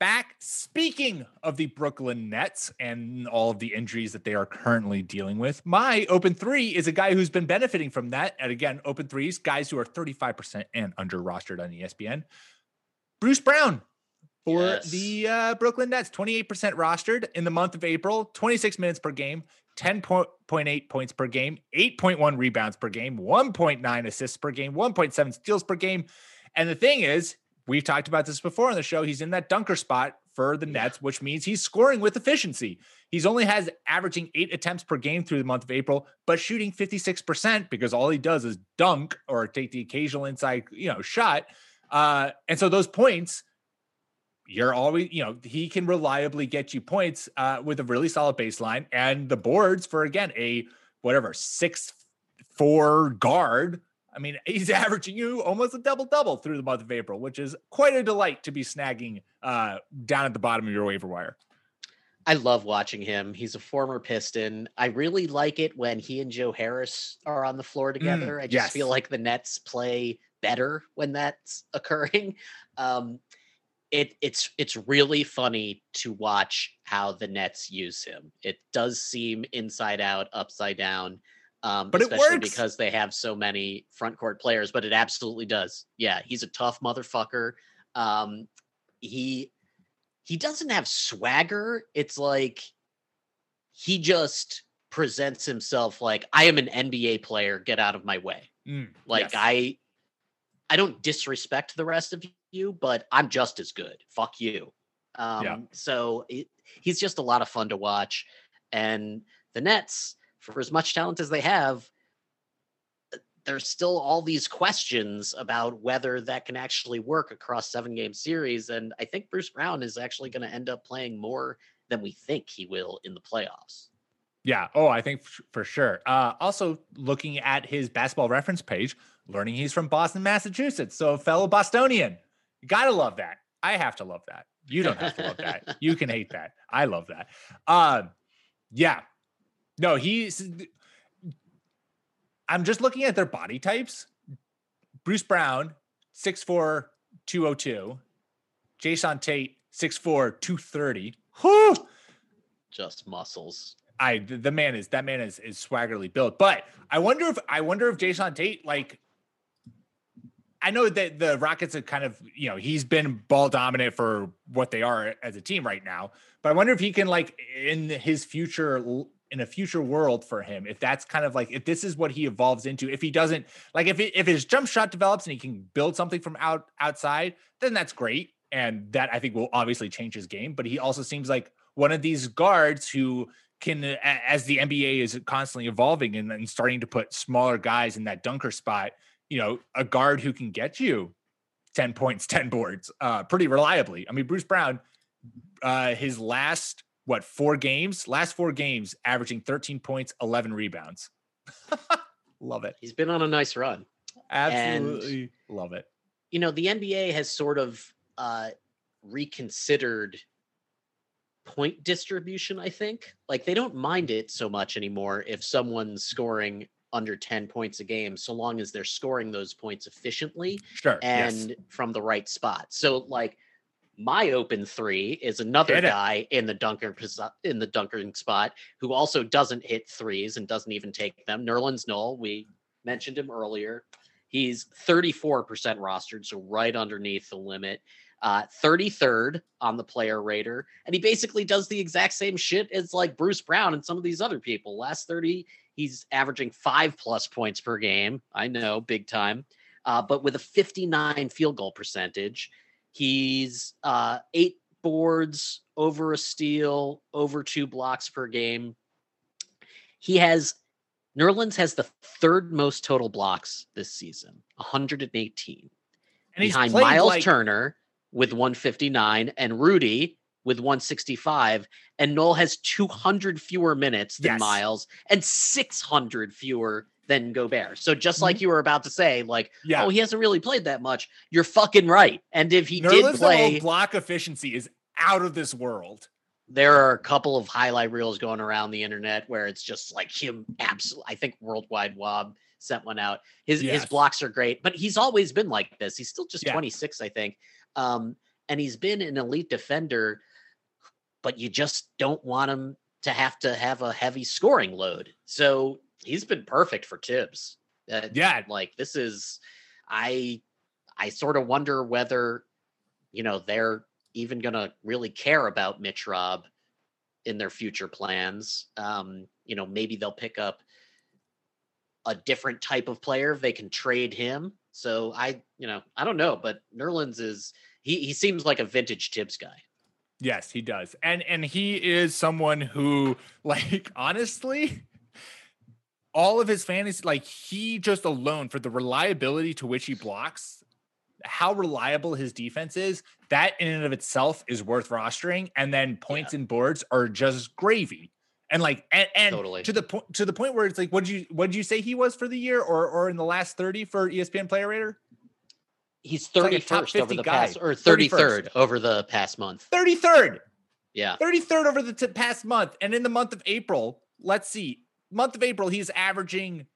Speaker 3: back. Speaking of the Brooklyn Nets and all of the injuries that they are currently dealing with, my open three is a guy who's been benefiting from that. And again, open threes, guys who are 35% and under rostered on ESPN. Bruce Brown for
Speaker 6: Yes.
Speaker 3: the uh, Brooklyn Nets, 28% rostered in the month of April, 26 minutes per game, 10.8 points per game, 8.1 rebounds per game, 1.9 assists per game, 1.7 steals per game. And the thing is, we've talked about this before on the show. He's in that dunker spot for the Nets, which means he's scoring with efficiency. He's only has averaging eight attempts per game through the month of April, but shooting 56% because all he does is dunk or take the occasional inside, you know, shot. Uh, and so those points, you're always, you know, he can reliably get you points uh, with a really solid baseline and the boards for again a whatever six four guard. I mean, (laughs) he's averaging you almost a double double through the month of April, which is quite a delight to be snagging uh, down at the bottom of your waiver wire.
Speaker 6: I love watching him. He's a former Piston. I really like it when he and Joe Harris are on the floor together. I just
Speaker 3: yes.
Speaker 6: feel like the Nets play better when that's (laughs) occurring. Um, it it's it's really funny to watch how the Nets use him. It does seem inside out, upside down. Um,
Speaker 3: But it
Speaker 6: especially
Speaker 3: works.
Speaker 6: because they have so many front court players, but it absolutely does. Yeah, he's a tough motherfucker. Um, he he doesn't have swagger. It's like he just presents himself like I am an NBA player. Get out of my way.
Speaker 3: Mm,
Speaker 6: Like
Speaker 3: yes.
Speaker 6: I I don't disrespect the rest of you, but I'm just as good. Fuck you. Um
Speaker 3: Yeah.
Speaker 6: so it, he's just a lot of fun to watch. And the Nets, for as much talent as they have, uh, there's still all these questions about whether that can actually work across seven game series. And I think Bruce Brown is actually going to end up playing more than we think he will in the playoffs.
Speaker 3: Yeah. Oh, I think for sure. Uh, also, looking at his basketball reference page, learning he's from Boston, Massachusetts. So, fellow Bostonian. You got to love that. I have to love that. You don't have to love that. (laughs) You can hate that. I love that. Um, yeah. No, he's. I'm just looking at their body types. Bruce Brown, 6'4, 202. Jae'Sean Tate, 6'4, 230. Whew.
Speaker 6: Just muscles.
Speaker 3: I the the man is that man is is swaggerly built. But I wonder if I wonder if Jae'Sean Tate like I know that the Rockets are kind of you know he's been ball dominant for what they are as a team right now. But I wonder if he can like in his future in a future world for him if that's kind of like if this is what he evolves into if he doesn't like if it, if his jump shot develops and he can build something from out outside then that's great. And that I think will obviously change his game. But he also seems like one of these guards who can as the NBA is constantly evolving and, and starting to put smaller guys in that dunker spot you know a guard who can get you 10 points 10 boards uh pretty reliably. I mean Bruce Brown uh his last what four games? Last four games averaging 13 points 11 rebounds. (laughs) Love it.
Speaker 6: He's been on a nice run.
Speaker 3: absolutely. Love it.
Speaker 6: you know the nba has sort of uh reconsidered point distribution i think. Like they don't mind it so much anymore if someone's scoring under 10 points a game so long as they're scoring those points efficiently
Speaker 3: sure
Speaker 6: and
Speaker 3: yes.
Speaker 6: from the right spot. So like my open three is another
Speaker 3: Hit it.
Speaker 6: guy in the dunker in the dunkering spot who also doesn't hit threes and doesn't even take them. Nerlens Noel, we mentioned him earlier. He's 34% rostered, so right underneath the limit. Uh, 33rd on the player rater, and he basically does the exact same shit as like Bruce Brown and some of these other people. Last 30, he's averaging five plus points per game. I know, big time, uh, but with a 59 field goal percentage. He's uh, eight boards, over a steal, over two blocks per game. He has Nerlens has the third most total blocks this season, 118.
Speaker 3: and
Speaker 6: behind Myles
Speaker 3: like,
Speaker 6: Turner with 159 and Rudy with 165. And Noel has 200 fewer minutes than
Speaker 3: Yes.
Speaker 6: Myles and 600 fewer than Gobert. So just like you were about to say, like,
Speaker 3: Mm-hmm. yeah
Speaker 6: oh, he hasn't really played that much. You're fucking right. And if he
Speaker 3: Nerlens
Speaker 6: did play,
Speaker 3: block efficiency is out of this world
Speaker 6: there are a couple of highlight reels going around the internet where it's just like him absolutely I think Worldwide Wob sent one out. His his blocks are great, but he's always been like this. He's still just
Speaker 3: Yeah.
Speaker 6: 26, I think. Um, and he's been an elite defender, but you just don't want him to have to have a heavy scoring load. So he's been perfect for Thibs. Uh,
Speaker 3: yeah
Speaker 6: like this is i i sort of wonder whether you know they're even gonna really care about mitch rob in their future plans um you know, maybe they'll pick up a different type of player. They can trade him. So I, you know, I don't know, but Nerlens is he he seems like a vintage Thibs guy.
Speaker 3: Yes, he does. And and he is someone who (laughs) like honestly all of his fantasy like he just alone for the reliability to which he blocks how reliable his defense is that in and of itself is worth rostering and then points and boards are just gravy and like and, and
Speaker 6: Totally.
Speaker 3: to the point to the point where it's like what did you what did you say he was for the year or or in the last 30 for espn player rater
Speaker 6: He's
Speaker 3: like top
Speaker 6: first over the
Speaker 3: guy.
Speaker 6: past or 33rd,
Speaker 3: 31st.
Speaker 6: over the past month.
Speaker 3: 33rd
Speaker 6: Yeah.
Speaker 3: 33rd over the t- past month. And in the month of April, let's see, month of April, he's averaging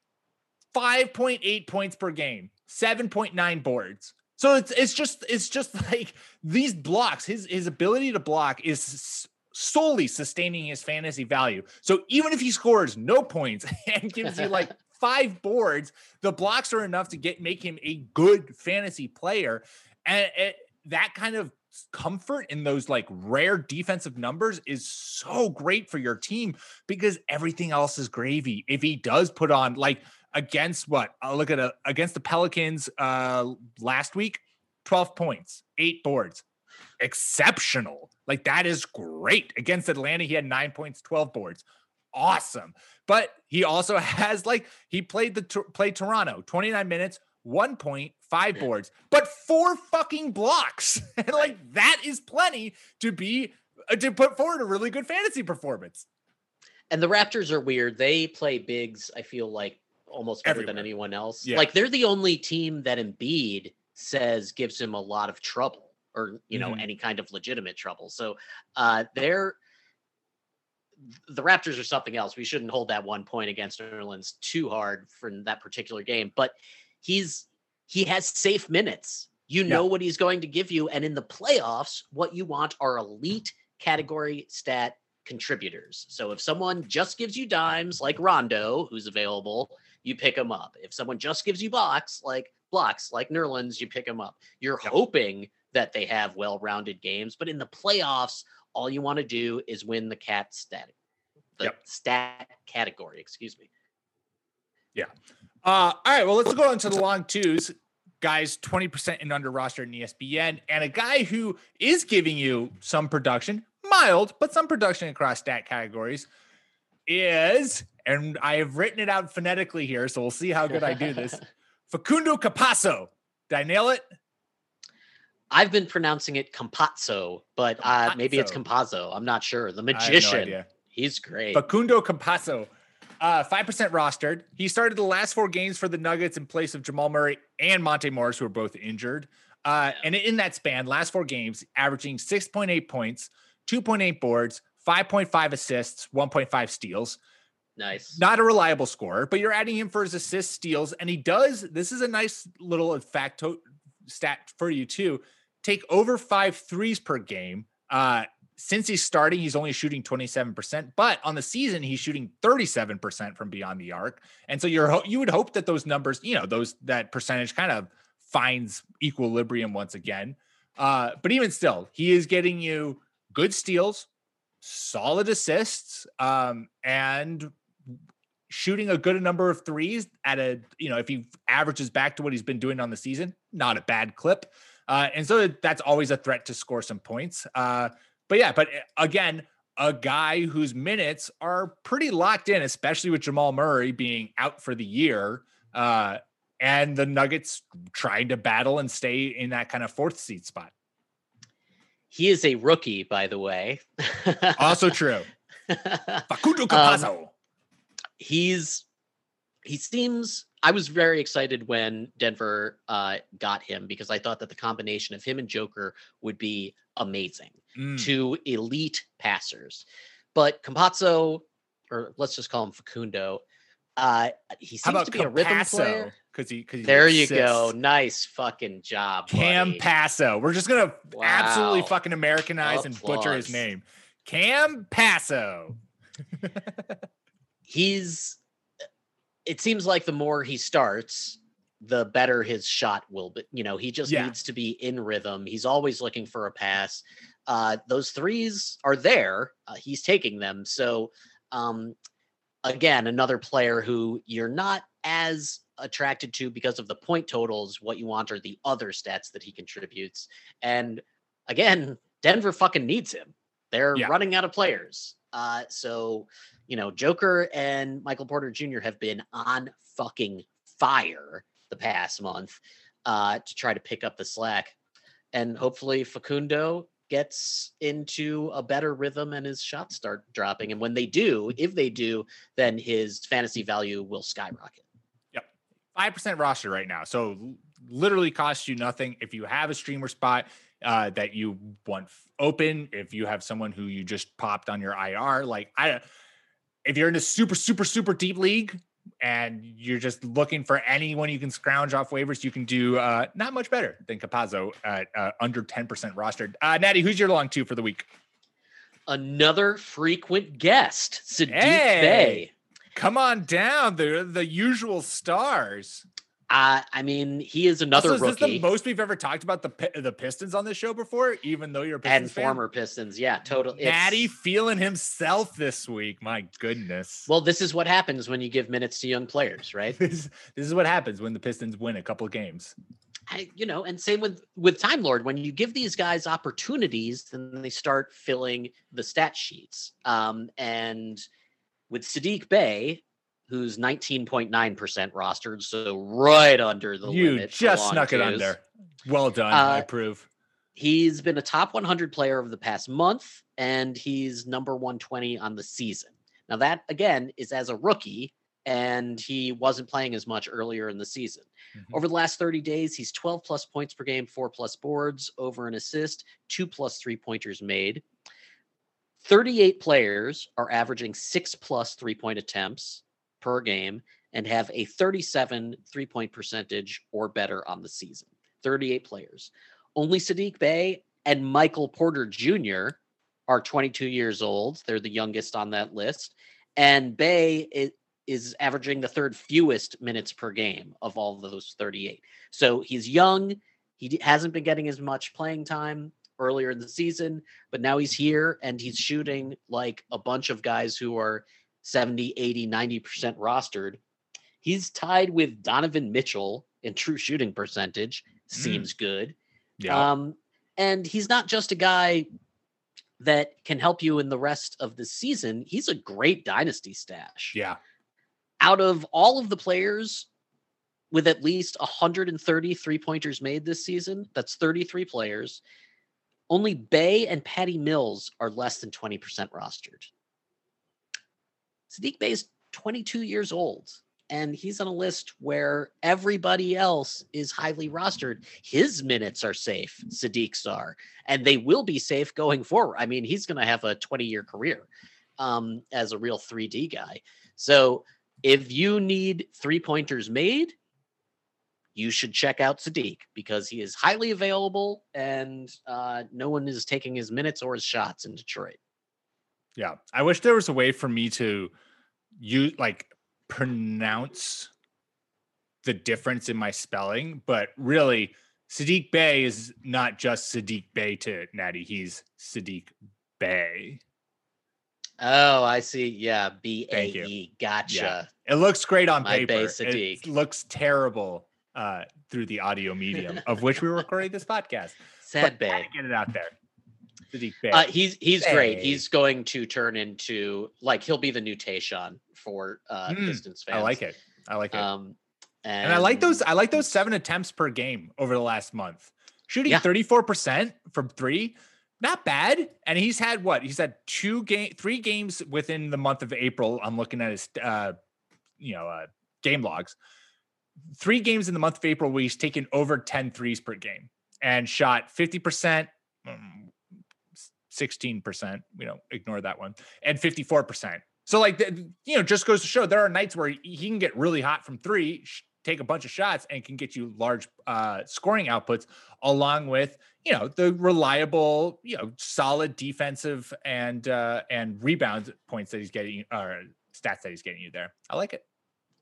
Speaker 3: 5.8 points per game, 7.9 boards. So it's it's just it's just (laughs) like these blocks, his his ability to block is solely sustaining his fantasy value. So even if he scores no points (laughs) and gives you like (laughs) five boards, the blocks are enough to get make him a good fantasy player. And it, that kind of comfort in those like rare defensive numbers is so great for your team because everything else is gravy. If he does put on like against what I'll look at a, against the Pelicans uh last week, 12 points, eight boards. Exceptional. Like that is great. Against Atlanta, he had nine points, 12 boards. Awesome. But he also (laughs) has like he played the played Toronto 29 minutes, one point, five boards, but four fucking blocks. (laughs) and like that is plenty to be uh, to put forward a really good fantasy performance.
Speaker 6: And the Raptors are weird. They play bigs, I feel like almost better than anyone else.
Speaker 3: Yeah.
Speaker 6: Like they're the only team that Embiid says gives him a lot of trouble or, you know,
Speaker 3: Mhm.
Speaker 6: any kind of legitimate trouble. So uh they're the Raptors are something else. We shouldn't hold that one point against Nerlens too hard for that particular game, but he's he has safe minutes. You
Speaker 3: Yeah.
Speaker 6: know what he's going to give you. And in the playoffs, what you want are elite category stat contributors. So if someone just gives you dimes like Rondo, who's available, you pick him up. If someone just gives you blocks like blocks like Nerlens, you pick him up. You're
Speaker 3: Yep.
Speaker 6: hoping that they have well-rounded games, but in the playoffs, all you want to do is win the cat stat, the
Speaker 3: Yep.
Speaker 6: stat category. Excuse me.
Speaker 3: Uh, all right, well, let's go into the long twos. Guys, 20% and under roster in ESPN, and a guy who is giving you some production, mild, but some production across stat categories is, and I have written it out phonetically here, so we'll see how good I do this. (laughs) Facundo Capasso. Did I nail it?
Speaker 6: I've been pronouncing it Campazzo, but uh, maybe it's.
Speaker 3: Campazzo.
Speaker 6: I'm not sure. The
Speaker 3: no
Speaker 6: magician.
Speaker 3: idea.
Speaker 6: He's great.
Speaker 3: Facundo Campazzo, uh, 5% rostered. He started the last four games for the Nuggets in place of Jamal Murray and Monte Morris, who are both injured. Uh, and in that span, last four games, averaging 6.8 points, 2.8 boards, 5.5 assists, 1.5 steals.
Speaker 6: nice.
Speaker 3: Not a reliable scorer, but you're adding him for his assists, steals, and he does. This is a nice little facto stat for you too. Take over five threes per game. Uh, since he's starting, he's only shooting 27%, but on the season, he's shooting 37% from beyond the arc. And so you're you would hope that those numbers, you know, those that percentage kind of finds equilibrium once again. Uh, but even still, he is getting you good steals, solid assists, um, and shooting a good number of threes at a, you know, if he averages back to what he's been doing on the season, not a bad clip. Uh, and so that's always a threat to score some points. Uh, but yeah, but again, a guy whose minutes are pretty locked in, especially with Jamal Murray being out for the year. Uh, and the Nuggets trying to battle and stay in that kind of fourth seed spot.
Speaker 6: He is a rookie, by the way. (laughs)
Speaker 3: Also true. Facundo
Speaker 6: Um, he's he seems I was very excited when Denver uh, got him because I thought that the combination of him and Joker would be amazing.
Speaker 3: Mm.
Speaker 6: Two elite passers. But Campazzo, or let's just call him Facundo, uh, he seems to be a rhythm player.
Speaker 3: Because he, because
Speaker 6: There you go. Nice fucking job.
Speaker 3: Cam. Passo. We're just gonna absolutely fucking Americanize and butcher his name. Cam Passo.
Speaker 6: he's it seems like the more he starts the better his shot will be you know he just
Speaker 3: Yeah.
Speaker 6: needs to be in rhythm he's always looking for a pass uh those threes are there uh, he's taking them so um again, another player who you're not as attracted to because of the point totals. What you want are the other stats that he contributes. And again, Denver fucking needs him. They're
Speaker 3: Yeah.
Speaker 6: running out of players. Uh, so, you know, Joker and Michael Porter Jr. have been on fucking fire the past month uh, to try to pick up the slack. And hopefully Facundo gets into a better rhythm and his shots start dropping. And when they do, if they do, then his fantasy value will skyrocket. Yep.
Speaker 3: five percent roster right now. So literally costs you nothing if you have a streamer spot uh, that you want open. If you have someone who you just popped on your IR, like I, if you're in a super super super deep league and you're just looking for anyone you can scrounge off waivers, you can do uh, not much better than Capazzo at uh, under ten percent rostered. Uh, Natty, who's your long two for the week?
Speaker 6: Another frequent guest, Saddiq
Speaker 3: Hey!
Speaker 6: Bey.
Speaker 3: Come on down, the the usual stars.
Speaker 6: Uh, I mean, he is another
Speaker 3: Also, is this
Speaker 6: rookie
Speaker 3: the most we've ever talked about the the Pistons on this show before? Even though you're a Pistons
Speaker 6: and
Speaker 3: fan?
Speaker 6: former Pistons. Yeah, total. it's-
Speaker 3: Natty feeling himself this week. My goodness.
Speaker 6: Well, this is what happens when you give minutes to young players, right? (laughs)
Speaker 3: this, this is what happens when the Pistons win a couple games.
Speaker 6: I, you know, and same with with Time Lord. When you give these guys opportunities, then they start filling the stat sheets. Um, and with Saddiq Bey, who's 19.9% rostered, so right under the
Speaker 3: you
Speaker 6: limit. for
Speaker 3: just snuck it under. Well done. I
Speaker 6: Uh,
Speaker 3: approve.
Speaker 6: He's been a top 100 player over the past month, and he's number 120 on the season. Now, that again is as a rookie, and he wasn't playing as much earlier in the season.
Speaker 3: Mhm.
Speaker 6: Over the last 30 days, he's 12 plus points per game, four plus boards, over an assist, two plus three pointers made. 38 players are averaging six plus three point attempts per game and have a 37 three point percentage or better on the season. 38 players. Only Saddiq Bey and Michael Porter Jr. are 22 years old. They're the youngest on that list. And Bey is, is averaging the third fewest minutes per game of all those 38. So he's young. He hasn't been getting as much playing time earlier in the season, but now he's here and he's shooting like a bunch of guys who are 70, 80, 90% rostered. He's tied with Donovan Mitchell in true shooting percentage. Seems good.
Speaker 3: Yeah.
Speaker 6: Um, and he's not just a guy that can help you in the rest of the season. He's a great dynasty stash.
Speaker 3: yeah.
Speaker 6: Out of all of the players with at least 130 three pointers made this season, that's 33 players. Only Bey and Patty Mills are less than 20% rostered. Saddiq is 22 years old, and he's on a list where everybody else is highly rostered. His minutes are safe, Saddiq's are, and they will be safe going forward. I mean, he's going to have a 20 year career um, as a real 3D guy. So if you need three pointers made, you should check out Saddiq because he is highly available and uh, no one is taking his minutes or his shots in Detroit.
Speaker 3: Yeah. I wish there was a way for me to you like pronounce the difference in my spelling, but really Saddiq Bay is not just Saddiq Bay to Natty. He's Saddiq Bay.
Speaker 6: Oh, I see. Yeah, B A E. Gotcha.
Speaker 3: It looks great on
Speaker 6: My
Speaker 3: paper.
Speaker 6: Bay
Speaker 3: It looks terrible uh, through the audio medium of which we're (laughs) recording this podcast.
Speaker 6: Sad
Speaker 3: But
Speaker 6: Bay.
Speaker 3: Get it out there. Saddiq Bay.
Speaker 6: Uh, he's he's great. He's going to turn into like he'll be the new Tayshaun for uh,
Speaker 3: Hmm,
Speaker 6: Pistons fans.
Speaker 3: I like it. I like it.
Speaker 6: Um, and,
Speaker 3: and I like those. I like those seven attempts per game over the last month. Shooting
Speaker 6: Yeah.
Speaker 3: thirty four percent from three, not bad. And he's had what? He's had two game, three games within the month of April. I'm looking at his, uh, you know, uh, game logs. Three games in the month of April where he's taken over 10 threes per game and shot fifty percent. mm, 16%, you know, ignore that one, and 54%. So, like, you know, just goes to show there are nights where he- can get really hot from three, take a bunch of shots, and can get you large uh, scoring outputs, along with, you know, the reliable, you know, solid defensive and uh, and rebound points that he's getting, or stats that he's getting you there. I like it.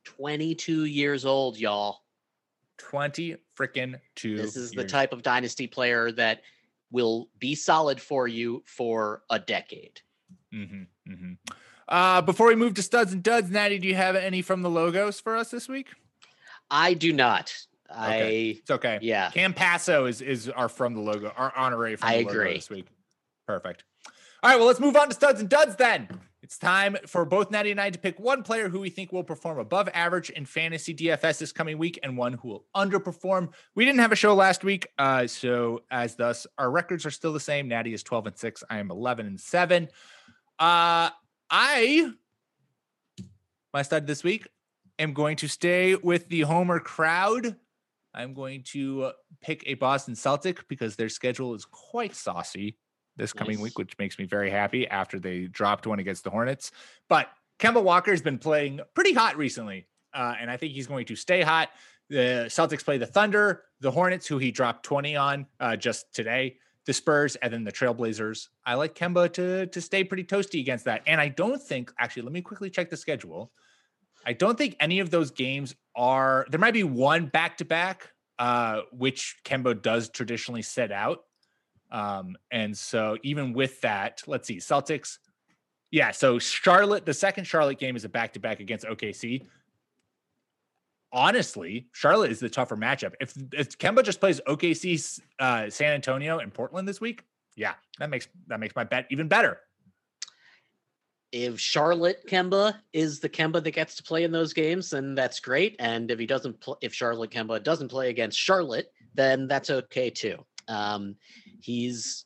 Speaker 6: 22 years old, y'all.
Speaker 3: 20 freaking two.
Speaker 6: This is the type of dynasty player that will be solid for you for a decade.
Speaker 3: hmm hmm Uh, before we move to studs and duds, Natty, do you have any from the logos for us this week?
Speaker 6: I do not.
Speaker 3: Okay.
Speaker 6: I
Speaker 3: It's okay.
Speaker 6: yeah.
Speaker 3: Cam Passo is is our from the logo, our honorary from
Speaker 6: I
Speaker 3: the logo this week. Perfect. All right, well, let's move on to studs and duds then. It's time for both Natty and I to pick one player who we think will perform above average in fantasy DFS this coming week and one who will underperform. We didn't have a show last week, uh, so as thus our records are still the same. Natty is 12 and 6. I am 11 and 7. Uh, I my stud this week am going to stay with the Homer crowd. I'm going to pick a Boston Celtic because their schedule is quite saucy this coming
Speaker 6: Nice.
Speaker 3: week, which makes me very happy after they dropped one against the Hornets. But Kemba Walker has been playing pretty hot recently, uh, and I think he's going to stay hot. The Celtics play the Thunder, the Hornets, who he dropped 20 on uh, just today, the Spurs, and then the Trailblazers. I like Kemba to to stay pretty toasty against that, and I don't think actually. Let me quickly check the schedule. I don't think any of those games are. There might be one back to back, uh, which Kemba does traditionally set out. Um, and so even with that, let's see, Celtics. Yeah, so Charlotte, the second Charlotte game is a back to back against OKC. Honestly, Charlotte is the tougher matchup. If if Kemba just plays OKC, uh, San Antonio, and Portland this week, yeah, that makes that makes my bet even better.
Speaker 6: if Charlotte Kemba is the Kemba that gets to play in those games, then that's great. And if he doesn't, pl- if Charlotte Kemba doesn't play against Charlotte, then that's okay too. Um, he's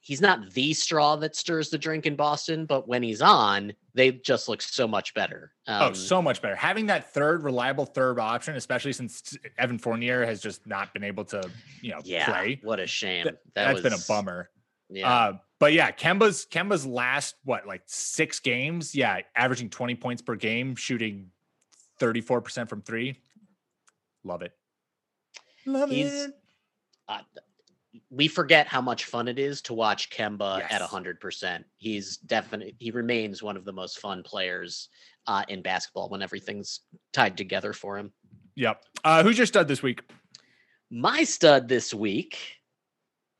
Speaker 6: he's not the straw that stirs the drink in Boston, but when he's on, they just look so much better. Um,
Speaker 3: oh, so much better. Having that third reliable third option, especially since Evan Fournier has just not been able to, you know,
Speaker 6: yeah,
Speaker 3: play.
Speaker 6: what a shame.
Speaker 3: Th-
Speaker 6: that
Speaker 3: That's been a bummer.
Speaker 6: Yeah,
Speaker 3: Uh, but yeah, Kemba's Kemba's last what like six games, yeah, averaging 20 points per game, shooting 34% from three. Love it. Love
Speaker 6: He's-
Speaker 3: it.
Speaker 6: uh, we forget how much fun it is to watch Kemba at
Speaker 3: Yes.
Speaker 6: a hundred percent. He's definitely he remains one of the most fun players uh, in basketball when everything's tied together for him.
Speaker 3: Yep. Uh, who's your stud this week?
Speaker 6: My stud this week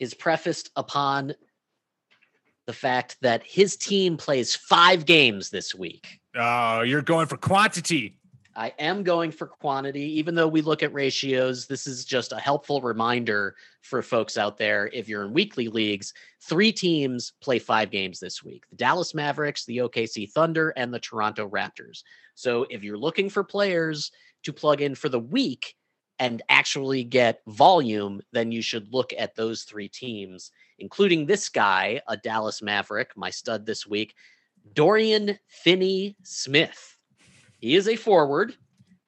Speaker 6: is prefaced upon the fact that his team plays five games this week.
Speaker 3: Oh, you're going for quantity.
Speaker 6: I am going for quantity, even though we look at ratios. This is just a helpful reminder for folks out there. If you're in weekly leagues, three teams play five games this week the Dallas Mavericks, the OKC Thunder, and the Toronto Raptors. So if you're looking for players to plug in for the week and actually get volume, then you should look at those three teams, including this guy, a Dallas Maverick, my stud this week, Dorian Finney Smith. He is a forward.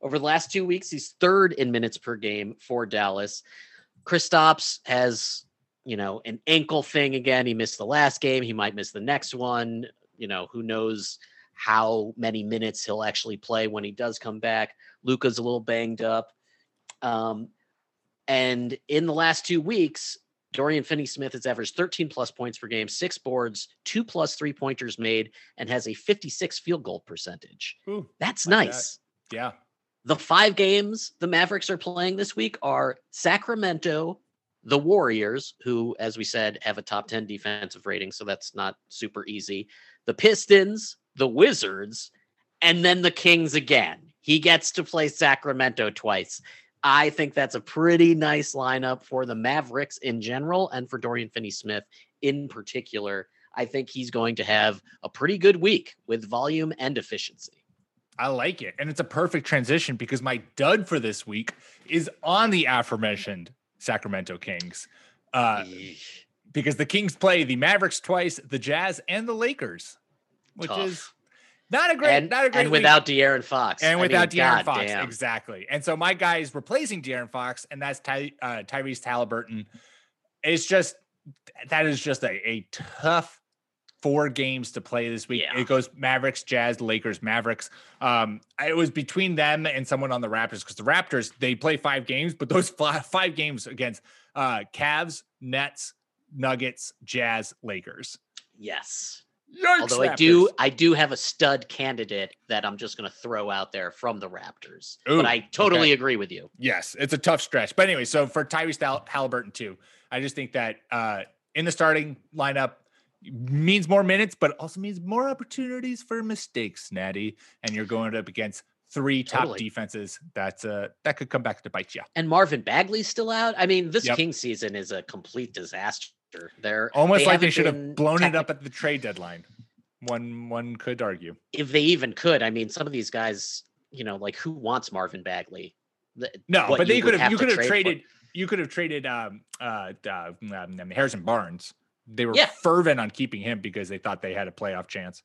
Speaker 6: Over the last two weeks, he's third in minutes per game for Dallas. Kristaps has, you know, an ankle thing again. He missed the last game. He might miss the next one. You know, who knows how many minutes he'll actually play when he does come back. Luka's a little banged up. Um, and in the last two weeks, Dorian Finney Smith has averaged 13 plus points per game, six boards, two plus three pointers made, and has a 56 field goal percentage.
Speaker 3: Ooh,
Speaker 6: That's
Speaker 3: like that.
Speaker 6: nice.
Speaker 3: yeah.
Speaker 6: The five games the Mavericks are playing this week are Sacramento, the Warriors, who, as we said, have a top 10 defensive rating, so that's not super easy. The Pistons, the Wizards, and then the Kings again. He gets to play Sacramento twice. I think that's a pretty nice lineup for the Mavericks in general and for Dorian Finney Smith in particular. I think he's going to have a pretty good week with volume and efficiency.
Speaker 3: I like it. And it's a perfect transition because my dud for this week is on the aforementioned Sacramento Kings. Uh, because the Kings play the Mavericks twice, the Jazz, and the Lakers, which
Speaker 6: Tough.
Speaker 3: is not a great,
Speaker 6: and,
Speaker 3: not a great
Speaker 6: and
Speaker 3: week.
Speaker 6: without De'Aaron Fox.
Speaker 3: and
Speaker 6: I
Speaker 3: without
Speaker 6: mean,
Speaker 3: De'Aaron
Speaker 6: God
Speaker 3: Fox,
Speaker 6: damn.
Speaker 3: exactly. And so my guy is replacing De'Aaron Fox, and that's Ty, uh, Tyrese Haliburton. It's just that is just a, a tough four games to play this week.
Speaker 6: Yeah.
Speaker 3: It goes Mavericks, Jazz, Lakers, Mavericks. Um, it was between them and someone on the Raptors because the Raptors they play five games, but those five games against uh, Cavs, Nets, Nuggets, Jazz, Lakers.
Speaker 6: Yes.
Speaker 3: Yikes,
Speaker 6: Although I do, I do have a stud candidate that I'm just going to throw out there from the Raptors.
Speaker 3: Ooh,
Speaker 6: but I totally
Speaker 3: okay.
Speaker 6: agree with you.
Speaker 3: Yes, it's a tough stretch. But anyway, so for Tyrese Hal- Haliburton too, I just think that uh, in the starting lineup, means more minutes, but also means more opportunities for mistakes, Natty. And you're going up against three top
Speaker 6: Totally.
Speaker 3: defenses. That's uh that could come back to bite you.
Speaker 6: And Marvin Bagley's still out. I mean, this
Speaker 3: Yep.
Speaker 6: King season is a complete disaster. They're
Speaker 3: Almost like they should have blown it up at the trade deadline. One one could argue.
Speaker 6: if they even could. I mean, some of these guys, you know, like who wants Marvin Bagley? The-
Speaker 3: No, but they could
Speaker 6: would
Speaker 3: have you could have
Speaker 6: trade for.
Speaker 3: traded you could have traded um uh, uh um, Harrison Barnes. They were
Speaker 6: Yeah.
Speaker 3: fervent on keeping him because they thought they had a playoff chance.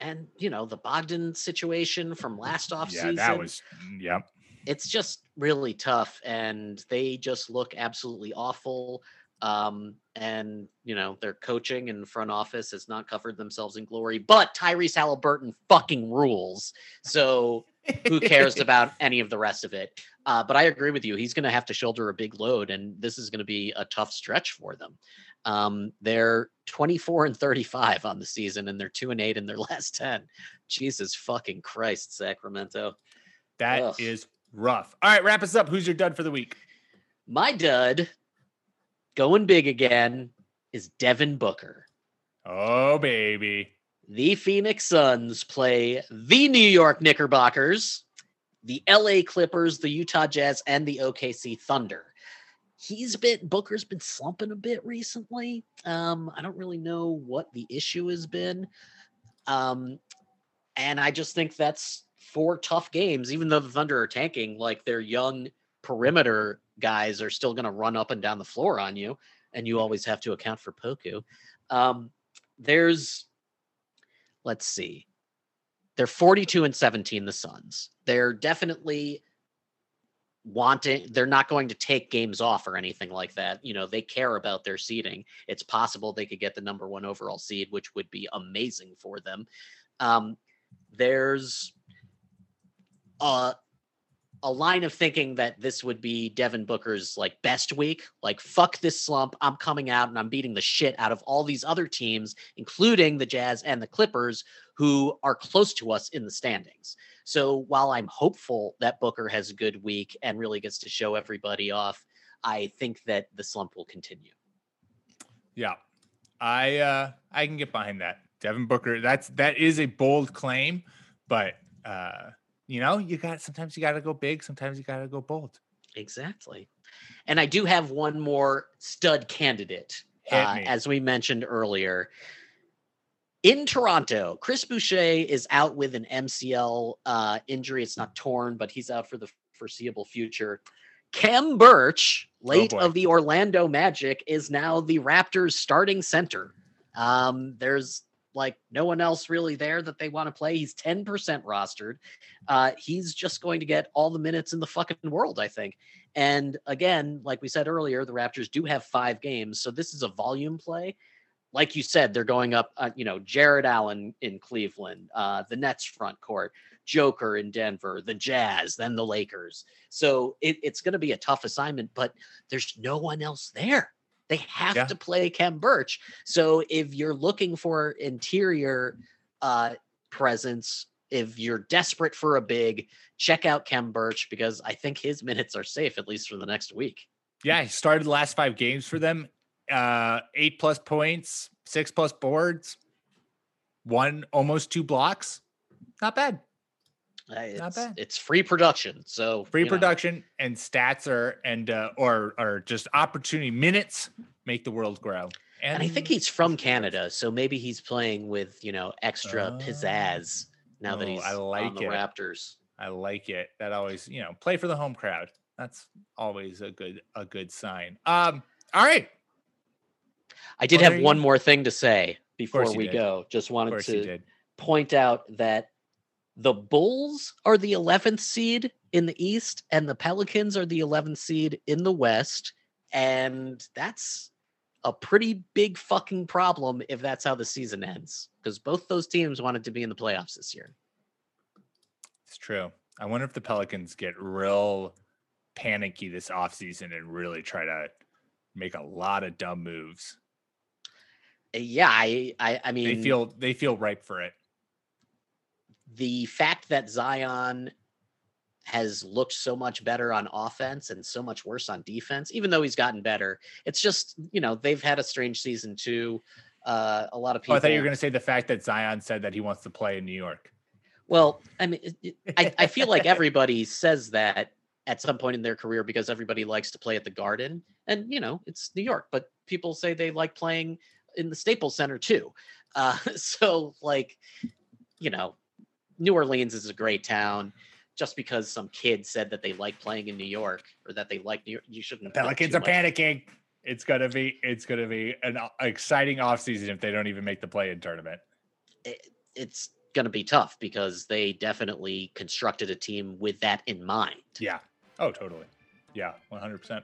Speaker 6: and you know the Bogdan situation from last offseason.
Speaker 3: Yeah, that was yeah.
Speaker 6: it's just really tough and they just look absolutely awful um and you know their coaching and front office has not covered themselves in glory but tyrese haliburton fucking rules so who cares (laughs) about any of the rest of it uh, but i agree with you he's going to have to shoulder a big load and this is going to be a tough stretch for them um, they're 24 and 35 on the season and they're 2 and 8 in their (laughs) last 10 jesus fucking christ sacramento
Speaker 3: That is
Speaker 6: Ugh.
Speaker 3: rough. All right, wrap us up. Who's your dud for the week?
Speaker 6: My dud, going big again, is Devin Booker.
Speaker 3: Oh baby.
Speaker 6: The Phoenix Suns play the New York Knickerbockers, the LA Clippers, the Utah Jazz, and the OKC Thunder. He's been Booker's been slumping a bit recently. Um, I don't really know what the issue has been. Um, and I just think that's four tough games, even though the Thunder are tanking, like their young perimeter guys are still going to run up and down the floor on you, and you always have to account for Poku. Um, there's, let's see, they're 42 and 17, the Suns. They're definitely wanting, they're not going to take games off or anything like that. You know, they care about their seeding. It's possible they could get the number one overall seed, which would be amazing for them. Um, there's a a line of thinking that this would be Devin Booker's like best week. Like fuck this slump. I'm coming out and I'm beating the shit out of all these other teams, including the Jazz and the Clippers, who are close to us in the standings. So while I'm hopeful that Booker has a good week and really gets to show everybody off, I think that the slump will continue.
Speaker 3: Yeah. I uh I can get behind that. Devin Booker, that's that is a bold claim, but uh you know, you got sometimes you gotta go big, sometimes you gotta go bold.
Speaker 6: Exactly. And I do have one more stud candidate. Uh, as we mentioned earlier, in Toronto, Chris Boucher is out with an MCL uh, injury. It's not torn, but he's out for the foreseeable future. Khem Birch, late
Speaker 3: boy.
Speaker 6: of the Orlando Magic, is now the Raptors starting center. Um, there's like no one else really there that they want to play. He's 10% rostered. Uh, he's just going to get all the minutes in the fucking world, I think. And again, like we said earlier, the Raptors do have five games. So this is a volume play. Like you said, they're going up, uh, you know, Jarrett Allen in Cleveland, uh, the Nets front court, Joker in Denver, the Jazz, then the Lakers. So it, it's going to be a tough assignment, but there's no one else there. They have
Speaker 3: Yeah.
Speaker 6: to play Khem Birch. So if you're looking for interior uh, presence, if you're desperate for a big, check out Khem Birch because I think his minutes are safe at least for the next week.
Speaker 3: Yeah, he started the last five games for them. Uh eight plus points, six plus boards, one almost two blocks. Not bad.
Speaker 6: Uh, It's,
Speaker 3: bad.
Speaker 6: it's free production. So
Speaker 3: Free
Speaker 6: you know,
Speaker 3: production and stats are and uh or or just opportunity minutes make the world grow.
Speaker 6: and I think he's from Canada, so maybe he's playing with you know extra
Speaker 3: Oh.
Speaker 6: pizzazz now that
Speaker 3: Oh,
Speaker 6: he's
Speaker 3: I
Speaker 6: on
Speaker 3: like
Speaker 6: the
Speaker 3: it.
Speaker 6: Raptors.
Speaker 3: I like it. That always, you know, play for the home crowd. That's always a good a good sign. Um, all right.
Speaker 6: I did
Speaker 3: Well,
Speaker 6: have one
Speaker 3: go.
Speaker 6: more thing to say before we
Speaker 3: did.
Speaker 6: go. Just wanted to point out that the Bulls are the 11th seed in the East and the Pelicans are the 11th seed in the West. And that's a pretty big fucking problem if that's how the season ends because both those teams wanted to be in the playoffs this year.
Speaker 3: It's true. I wonder if the Pelicans get real panicky this offseason and really try to make a lot of dumb moves.
Speaker 6: Yeah, I, I, I mean,
Speaker 3: They feel they feel ripe for it.
Speaker 6: The fact that Zion has looked so much better on offense and so much worse on defense, even though he's gotten better. It's just, you know, they've had a strange season too. Uh, a lot of
Speaker 3: Oh,
Speaker 6: people.
Speaker 3: I thought you were going to say the fact that Zion said that he wants to play in New York.
Speaker 6: Well, I mean, I, I feel like everybody says that at some point in their career because everybody likes to play at the Garden, and you know it's New York, but people say they like playing in the Staples Center too. Uh, (laughs) so, like, you know, New Orleans is a great town. Just because some kid said that they like playing in New York or that they like New York, you shouldn't.
Speaker 3: The Pelicans are
Speaker 6: much-
Speaker 3: panicking. It's gonna be it's gonna be an o- exciting offseason if they don't even make the play-in tournament.
Speaker 6: it- it's going to be tough because they definitely constructed a team with that in mind.
Speaker 3: Yeah. Oh, totally. Yeah, 100%.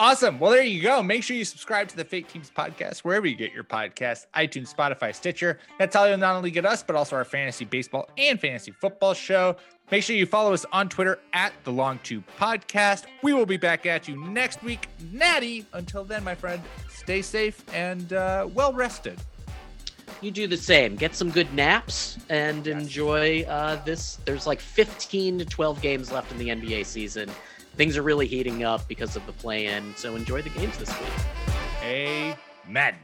Speaker 3: Awesome. Well, there you go. Make sure you subscribe to the Fake Teams podcast wherever you get your podcast iTunes, Spotify, Stitcher. That's how you'll not only get us, but also our fantasy baseball and fantasy football show. Make sure you follow us on Twitter at the Long Two Podcast. We will be back at you next week. Natty, until then, my friend, stay safe and uh, well rested.
Speaker 6: You do the same. Get some good naps and enjoy uh, this. There's like 15 to 12 games left in the NBA season. Things are really heating up because of the play in. So enjoy the games this week.
Speaker 3: Amen.